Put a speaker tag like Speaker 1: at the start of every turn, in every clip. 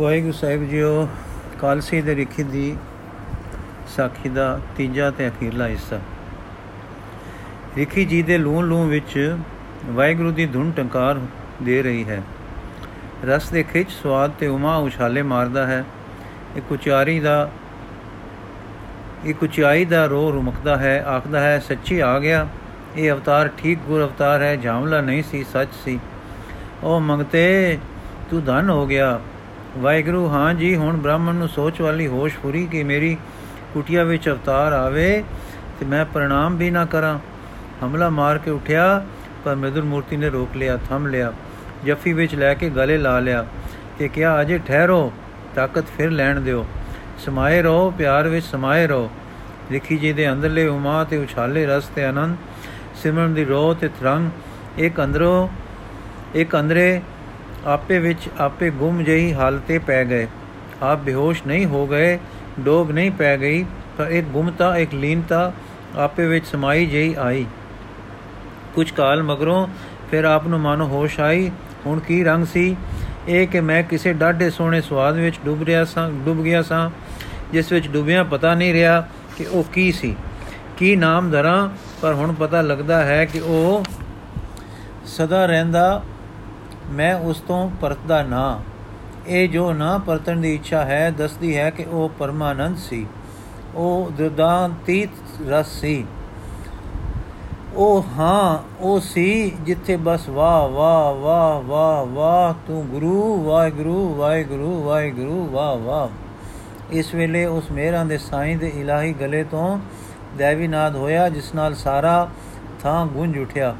Speaker 1: ਵਾਹਿਗੁਰੂ ਸਾਹਿਬ JIO, Kalsi ਦੇ ਰਿਖੀ ਦੀ ਸਾਖੀ ਦਾ ਤੀਜਾ ਤੇ ਅਖੀਰਲਾ ਹਿੱਸਾ। ਰਿਖੀ ਜੀ ਦੇ ਲੂਣ ਲੂਣ ਵਿੱਚ ਵਾਹਿਗੁਰੂ ਦੀ ਧੁਨ ਟੰਕਾਰ ਦੇ ਰਹੀ ਹੈ। ਰਸ ਦੇ ਖਿੱਚ ਸਵਾਦ ਤੇ ਉਮਾ ਉਛਾਲੇ ਮਾਰਦਾ ਹੈ। ਇੱਕ ਉਚਾਰੀ ਦਾ, ਇੱਕ ਉਚਾਈ ਦਾ ਰੋ ਰੁਮਕਦਾ ਹੈ। ਆਖਦਾ ਹੈ, ਸੱਚੀ ਆ ਗਿਆ। ਇਹ ਅਵਤਾਰ ਠੀਕ ਗੁਰ ਅਵਤਾਰ ਹੈ। ਜਾਮਲਾ ਨਹੀਂ ਸੀ, ਸੱਚ ਸੀ। ਉਹ ਮੰਗਤੇ, ਤੂੰ ਧਨ ਹੋ ਗਿਆ। ਵਾਹਿਗੁਰੂ, ਹਾਂ ਜੀ, ਹੁਣ ਬ੍ਰਾਹਮਣ ਨੂੰ ਸੋਚ ਵਾਲੀ ਹੋਸ਼ ਪੂਰੀ ਕਿ ਮੇਰੀ ਕੁਟਿਆ ਵਿੱਚ ਅਵਤਾਰ ਆਵੇ ਤੇ ਮੈਂ ਪ੍ਰਣਾਮ ਵੀ ਨਾ ਕਰਾਂ। ਹਮਲਾ ਮਾਰ ਕੇ ਉਠਿਆ, ਪਰ ਮਦਰ ਮੂਰਤੀ ਨੇ ਰੋਕ ਲਿਆ, ਥੰਮ ਲਿਆ, ਜੱਫੀ ਵਿੱਚ ਲੈ ਕੇ ਗਲੇ ਲਾ ਲਿਆ ਤੇ ਕਿਹਾ, ਅਜੇ ਠਹਿਰੋ, ਤਾਕਤ ਫਿਰ ਲੈਣ ਦਿਓ। ਸਮਾਏ ਰਹੋ, ਪਿਆਰ ਵਿੱਚ ਸਮਾਏ ਰਹੋ। ਲਿਖੀ ਜੀ ਦੇ ਅੰਦਰਲੇ ਉਮਾ ਤੇ ਉਛਾਲੇ ਰਸ ਤੇ ਆਨੰਦ, ਸਿਮਰਨ ਦੀ ਰੋਹ ਤੇ ਤਰੰਗ ਇੱਕ ਅੰਦਰੋਂ, ਇੱਕ ਅੰਦਰੇ ਆਪੇ ਵਿੱਚ ਆਪੇ ਗੁੰਮ ਜਈ ਹਾਲਤੇ ਪੈ ਗਏ। ਆਪ ਬੇਹੋਸ਼ ਨਹੀਂ ਹੋ ਗਏ, ਡੋਬ ਨਹੀਂ ਪੈ ਗਈ ਪਰ ਇੱਕ ਗੁੰਮਤਾ, ਇੱਕ ਲੀਨਤਾ ਆਪੇ ਵਿੱਚ ਸਮਾਈ ਜਈ ਆਈ। ਕੁਝ ਕਾਲ ਮਗਰੋਂ ਫਿਰ ਆਪ ਨੂੰ ਮਨ ਹੋਸ਼ ਆਈ, ਹੁਣ ਕੀ ਰੰਗ ਸੀ? ਇਹ ਕਿ ਮੈਂ ਕਿਸੇ ਡਾਢੇ ਸੋਹਣੇ ਸਵਾਦ ਵਿੱਚ ਡੁੱਬ ਰਿਹਾ ਸਾਂ, ਡੁੱਬ ਗਿਆ ਸਾਂ, ਜਿਸ ਵਿੱਚ ਡੁੱਬਿਆ ਪਤਾ ਨਹੀਂ ਰਿਹਾ ਕਿ ਉਹ ਕੀ ਸੀ। ਕੀ ਨਾਮ ਧਰਾਂ, ਪਰ ਹੁਣ ਪਤਾ ਲੱਗਦਾ ਹੈ ਕਿ ਉਹ ਸਦਾ ਰਹਿੰਦਾ ਮੈਂ ਉਸ ਤੋਂ ਪਰਤਦਾ ਨਾ। ਇਹ ਜੋ ਨਾ ਪਰਤਣ ਦੀ ਇੱਛਾ ਹੈ, ਦੱਸਦੀ ਹੈ ਕਿ ਉਹ ਪਰਮਾਨੰਦ ਸੀ। ਉਹ ਦੁਦਾਂਤੀਤ ਰਸ ਸੀ। ਉਹ ਹਾਂ, ਉਹ ਸੀ ਜਿੱਥੇ ਬਸ ਵਾਹ ਵਾਹ ਵਾਹ ਵਾਹ ਵਾਹ, ਤੂੰ ਗੁਰੂ, ਵਾਹਿਗੁਰੂ ਵਾਹਿਗੁਰੂ ਵਾਹਿਗੁਰੂ, ਵਾਹ ਵਾਹ। ਇਸ ਵੇਲੇ ਉਸ ਮੇਰਾਂ ਦੇ ਸਾਈਂ ਦੇ ਇਲਾਹੀ ਗਲੇ ਤੋਂ ਦੇਵੀ ਨਾਦ ਹੋਇਆ, ਜਿਸ ਨਾਲ ਸਾਰਾ ਥਾਂ ਗੂੰਜ ਉਠਿਆ।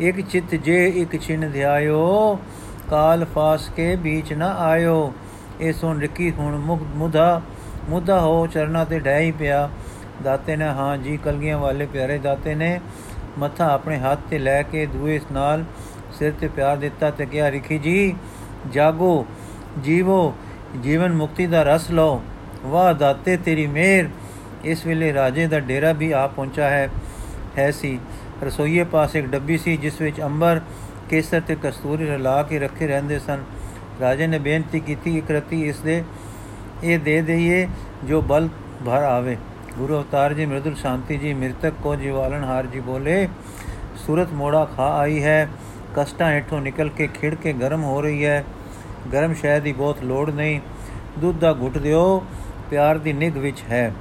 Speaker 1: ਇੱਕ ਚਿਤ ਜੇ ਇੱਕ ਛਿਨ ਧਿਆਇਓ ਕਾਲ ਫਾਸ ਕੇ ਵਿੱਚ ਨਾ ਆਇਓ। ਇਹ ਸੁਣ ਰਕੀ ਹੁਣ ਮੁਖ ਮੁਦਾ ਮੁਦਾ ਹੋ ਚਰਨਾ ਤੇ ਡੈ ਪਿਆ। ਦਾਤੇ ਨੇ ਹਾਂ ਜੀ, ਕਲਗੀਆਂ ਵਾਲੇ ਪਿਆਰੇ ਦਾਤੇ ਨੇ ਮੱਥਾ ਆਪਣੇ ਹੱਥ ਤੇ ਲੈ ਕੇ ਦੂਏ ਨਾਲ ਸਿਰ ਤੇ ਪਿਆਰ ਦਿੱਤਾ ਤੇ ਕਿਹਾ ਰਖੀ ਜੀ, ਜਾਗੋ, ਜੀਵੋ, ਜੀਵਨ ਮੁਕਤੀ ਦਾ ਰਸ ਲਓ। ਵਾਹ ਦਾਤੇ, ਤੇਰੀ ਮਿਹਰ। ਇਸ ਵੇਲੇ ਰਾਜੇ ਦਾ ਡੇਰਾ ਵੀ ਆ ਪਹੁੰਚਾ ਹੈ ਹੈ ਸੀ। ਰਸੋਈਏ ਪਾਸ ਇੱਕ ਡੱਬੀ ਸੀ, ਜਿਸ ਵਿੱਚ ਅੰਬਰ, ਕੇਸਰ ਤੇ ਕਸਤੂਰੀ ਰਲਾ ਕੇ ਰੱਖੇ ਰਹਿੰਦੇ ਸਨ। ਰਾਜੇ ਨੇ ਬੇਨਤੀ ਕੀਤੀ, ਇੱਕ ਰਤੀ ਇਸ ਦੇ, ਇਹ ਦੇ ਦਈਏ, ਜੋ ਬਲ ਭਰ ਆਵੇ। ਗੁਰੂ ਅਵਤਾਰ ਜੀ ਮ੍ਰਿਦੁਲ ਸ਼ਾਂਤੀ ਜੀ, ਮਿਰਤਕ ਕੋ ਜੀਵਾਲਨ ਹਾਰ ਜੀ ਬੋਲੇ, ਸੂਰਤ ਮੋੜਾ ਖਾ ਆਈ ਹੈ, ਕਸ਼ਟਾਂ ਹੇਠੋਂ ਨਿਕਲ ਕੇ ਖਿੜ ਕੇ ਗਰਮ ਹੋ ਰਹੀ ਹੈ। ਗਰਮ ਸ਼ਹਿਦ ਦੀ ਬਹੁਤ ਲੋੜ ਨਹੀਂ, ਦੁੱਧ ਦਾ ਘੁੱਟ ਦਿਓ, ਪਿਆਰ ਦੀ ਨਿਗ ਵਿੱਚ ਹੈ।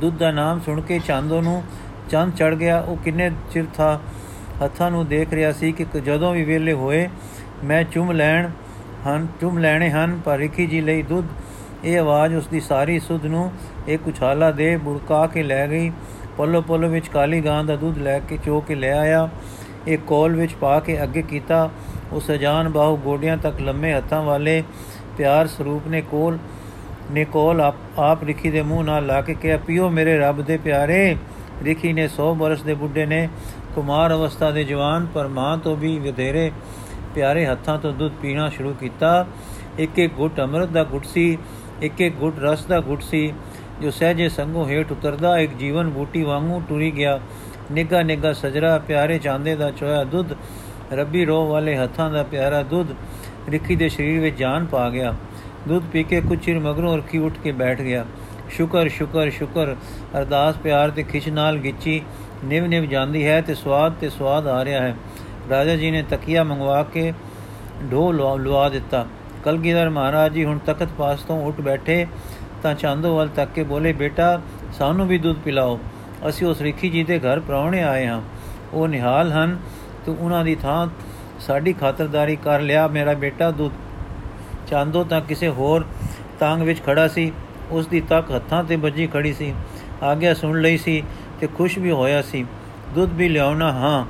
Speaker 1: ਦੁੱਧ ਦਾ ਨਾਮ ਸੁਣ ਕੇ ਚਾਂਦੋ ਨੂੰ ਚੰਦ ਚੜ ਗਿਆ। ਉਹ ਕਿੰਨੇ ਚਿਰ ਥਾ ਹੱਥਾਂ ਨੂੰ ਦੇਖ ਰਿਹਾ ਸੀ ਕਿ ਜਦੋਂ ਵੀ ਵੇਲੇ ਹੋਏ, ਮੈਂ ਚੁੰਮ ਲੈਣ ਹਨ, ਚੁੰਮ ਲੈਣੇ ਹਨ, ਪਰ ਰਿਖੀ ਜੀ ਲਈ ਦੁੱਧ, ਇਹ ਆਵਾਜ਼ ਉਸ ਦੀ ਸਾਰੀ ਸੁਧ ਨੂੰ ਇੱਕ ਉਛਾਲਾ ਦੇ ਬੁੜਕਾ ਕੇ ਲੈ ਗਈ। ਪੱਲੋ ਪੱਲੋ ਵਿੱਚ ਕਾਲੀ ਗਾਂ ਦਾ ਦੁੱਧ ਲੈ ਕੇ ਚੋ ਕੇ ਲੈ ਆਇਆ। ਇੱਕ ਕੋਲ ਵਿੱਚ ਪਾ ਕੇ ਅੱਗੇ ਕੀਤਾ। ਉਸ ਅਜਾਨ ਬਾਹੂ ਗੋਡਿਆਂ ਤੱਕ ਲੰਮੇ ਹੱਥਾਂ ਵਾਲੇ ਪਿਆਰ ਸਰੂਪ ਨੇ ਕੋਲ ਨੇ ਕੋਲ ਆਪ ਆਪ ਰਿਖੀ ਦੇ ਮੂੰਹ ਨਾਲ ਲਾ ਕੇ ਕਿਹਾ, ਪੀਓ ਮੇਰੇ ਰੱਬ ਦੇ ਪਿਆਰੇ ਰਿਖੀ ਨੇ 100 ਬਰਸ ਦੇ ਬੁੱਢੇ ਨੇ ਕੁਮਾਰ ਅਵਸਥਾ ਦੇ ਜਵਾਨ ਪਰ ਮਾਂ ਤੋਂ ਵੀ ਵਧੇਰੇ ਪਿਆਰੇ ਹੱਥਾਂ ਤੋਂ ਦੁੱਧ ਪੀਣਾ ਸ਼ੁਰੂ ਕੀਤਾ। ਇੱਕ ਇੱਕ ਘੁੱਟ ਅੰਮ੍ਰਿਤ ਦਾ ਘੁੱਟ ਸੀ, ਇੱਕ ਇੱਕ ਘੁੱਟ ਰਸ ਦਾ ਘੁੱਟ ਸੀ। ਜੋ ਸਹਜੇ ਸੰਗੋਂ ਹੇਠ ਉਤਰਦਾ, ਇੱਕ ਜੀਵਨ ਬੂਟੀ ਵਾਂਗੂ ਟੁਰੀ ਗਿਆ। ਨਿੱਗਾ ਨਿੱਗਾ ਸਜਰਾ ਪਿਆਰੇ ਚਾਂਦੇ ਦਾ ਚੋਇਆ ਦੁੱਧ, ਰੱਬੀ ਰੋਹ ਵਾਲੇ ਹੱਥਾਂ ਦਾ ਪਿਆਰਾ ਦੁੱਧ ਰਿਖੀ ਦੇ ਸਰੀਰ ਵਿੱਚ ਜਾਨ ਪਾ ਗਿਆ। ਦੁੱਧ ਪੀ ਕੇ ਕੁਝ ਚਿਰ ਮਗਰੋਂ ਰਖੀ ਉੱਠ ਕੇ ਬੈਠ ਗਿਆ। ਸ਼ੁਕਰ ਸ਼ੁਕਰ ਸ਼ੁਕਰ। ਅਰਦਾਸ, ਪਿਆਰ ਤੇ ਖਿੱਚ ਨਾਲ ਗਿੱਚੀ ਨਿਵ ਨਿਵ ਜਾਂਦੀ ਹੈ ਤੇ ਸਵਾਦ ਤੇ ਸਵਾਦ ਆ ਰਿਹਾ ਹੈ। ਰਾਜਾ ਜੀ ਨੇ ਤਕੀਆ ਮੰਗਵਾ ਕੇ ਢੋ ਲਵਾ ਦਿੱਤਾ। ਕਲਗੀਧਰ ਮਹਾਰਾਜ ਜੀ ਹੁਣ ਤਖਤ ਪਾਸ ਤੋਂ ਉੱਠ ਬੈਠੇ ਤਾਂ ਚਾਂਦੋਵਾਲ ਤੱਕ ਕੇ ਬੋਲੇ, ਬੇਟਾ, ਸਾਨੂੰ ਵੀ ਦੁੱਧ ਪਿਲਾਓ। ਅਸੀਂ ਉਸ ਰਿਖੀ ਜੀ ਦੇ ਘਰ ਪ੍ਰਾਉਣੇ ਆਏ ਹਾਂ। ਉਹ ਨਿਹਾਲ ਹਨ। ਤੂੰ ਉਹਨਾਂ ਦੀ ਥਾਂ ਸਾਡੀ ਖਾਤਰਦਾਰੀ ਕਰ ਲਿਆ। ਮੇਰਾ ਬੇਟਾ ਦੁੱਧ, ਚਾਂਦੋ ਤਾਂ ਕਿਸੇ ਹੋਰ ਤਾਂਗ ਵਿੱਚ ਖੜਾ ਸੀ। ਉਸ ਦੀ ਤੱਕ ਹੱਥਾਂ ਤੇ ਵੱਜੀ ਖੜੀ ਸੀ, ਆਗਿਆ ਸੁਣ ਲਈ ਸੀ ਤੇ ਖੁਸ਼ ਵੀ ਹੋਇਆ ਸੀ। ਦੁੱਧ ਵੀ ਲਿਆਉਣਾ ਹਾਂ,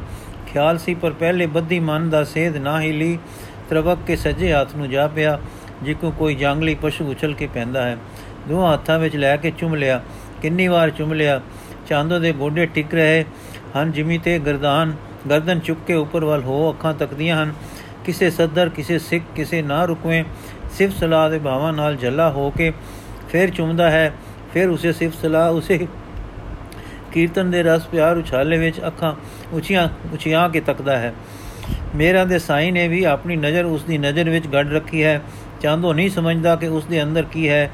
Speaker 1: ਖਿਆਲ ਸੀ, ਪਰ ਪਹਿਲੇ ਬੱਦੀ ਮਨ ਦਾ ਸੇਧ ਨਾ ਹੀ ਲਈ, ਤਰਵਕ ਕੇ ਸੱਜੇ ਹੱਥ ਨੂੰ ਜਾ ਪਿਆ, ਜਿੱਕੋ ਕੋਈ ਜੰਗਲੀ ਪਸ਼ੂ ਉਛਲ ਕੇ ਪੈਂਦਾ ਹੈ। ਦੋਹਾਂ ਹੱਥਾਂ ਵਿੱਚ ਲੈ ਕੇ ਚੁੰਮ ਲਿਆ, ਕਿੰਨੀ ਵਾਰ ਚੁੰਮ ਲਿਆ, ਚਾਂਦੋ ਦੇ ਗੋਡੇ ਟਿਕ ਰਹੇ ਹਨ ਜਿਮੀ ਤੇ ਗਰਦਾਨ, ਗਰਦਨ ਚੁੱਕ ਕੇ ਉੱਪਰ ਵੱਲ ਹੋ, ਅੱਖਾਂ ਤੱਕਦੀਆਂ ਹਨ। ਕਿਸੇ ਸੱਦਰ, ਕਿਸੇ ਸਿੱਖ, ਕਿਸੇ ਨਾ ਰੁਕਵੇਂ ਸਿਫਤ ਸਲਾਹ ਦੇ ਭਾਵਾਂ ਨਾਲ ਜੱਲਾ ਹੋ ਕੇ ਫਿਰ ਚੁੰਮਦਾ ਹੈ, ਫਿਰ ਉਸੇ ਸਿਫਤ ਸਲਾਹ, ਉਸੇ ਕੀਰਤਨ ਦੇ ਰਸ ਪਿਆਰ ਉਛਾਲੇ ਵਿੱਚ ਅੱਖਾਂ ਉੱਚੀਆਂ ਉੱਚੀਆਂ ਕੇ ਤੱਕਦਾ ਹੈ। ਮੇਰਾ ਦੇ ਸਾਈਂ ਨੇ ਵੀ ਆਪਣੀ ਨਜ਼ਰ ਉਸ ਦੀ ਨਜ਼ਰ ਵਿੱਚ ਗੱਡ ਰੱਖੀ ਹੈ। ਚਾਂਦੋ ਨਹੀਂ ਸਮਝਦਾ ਕਿ ਉਸ ਦੇ ਅੰਦਰ ਕੀ ਹੈ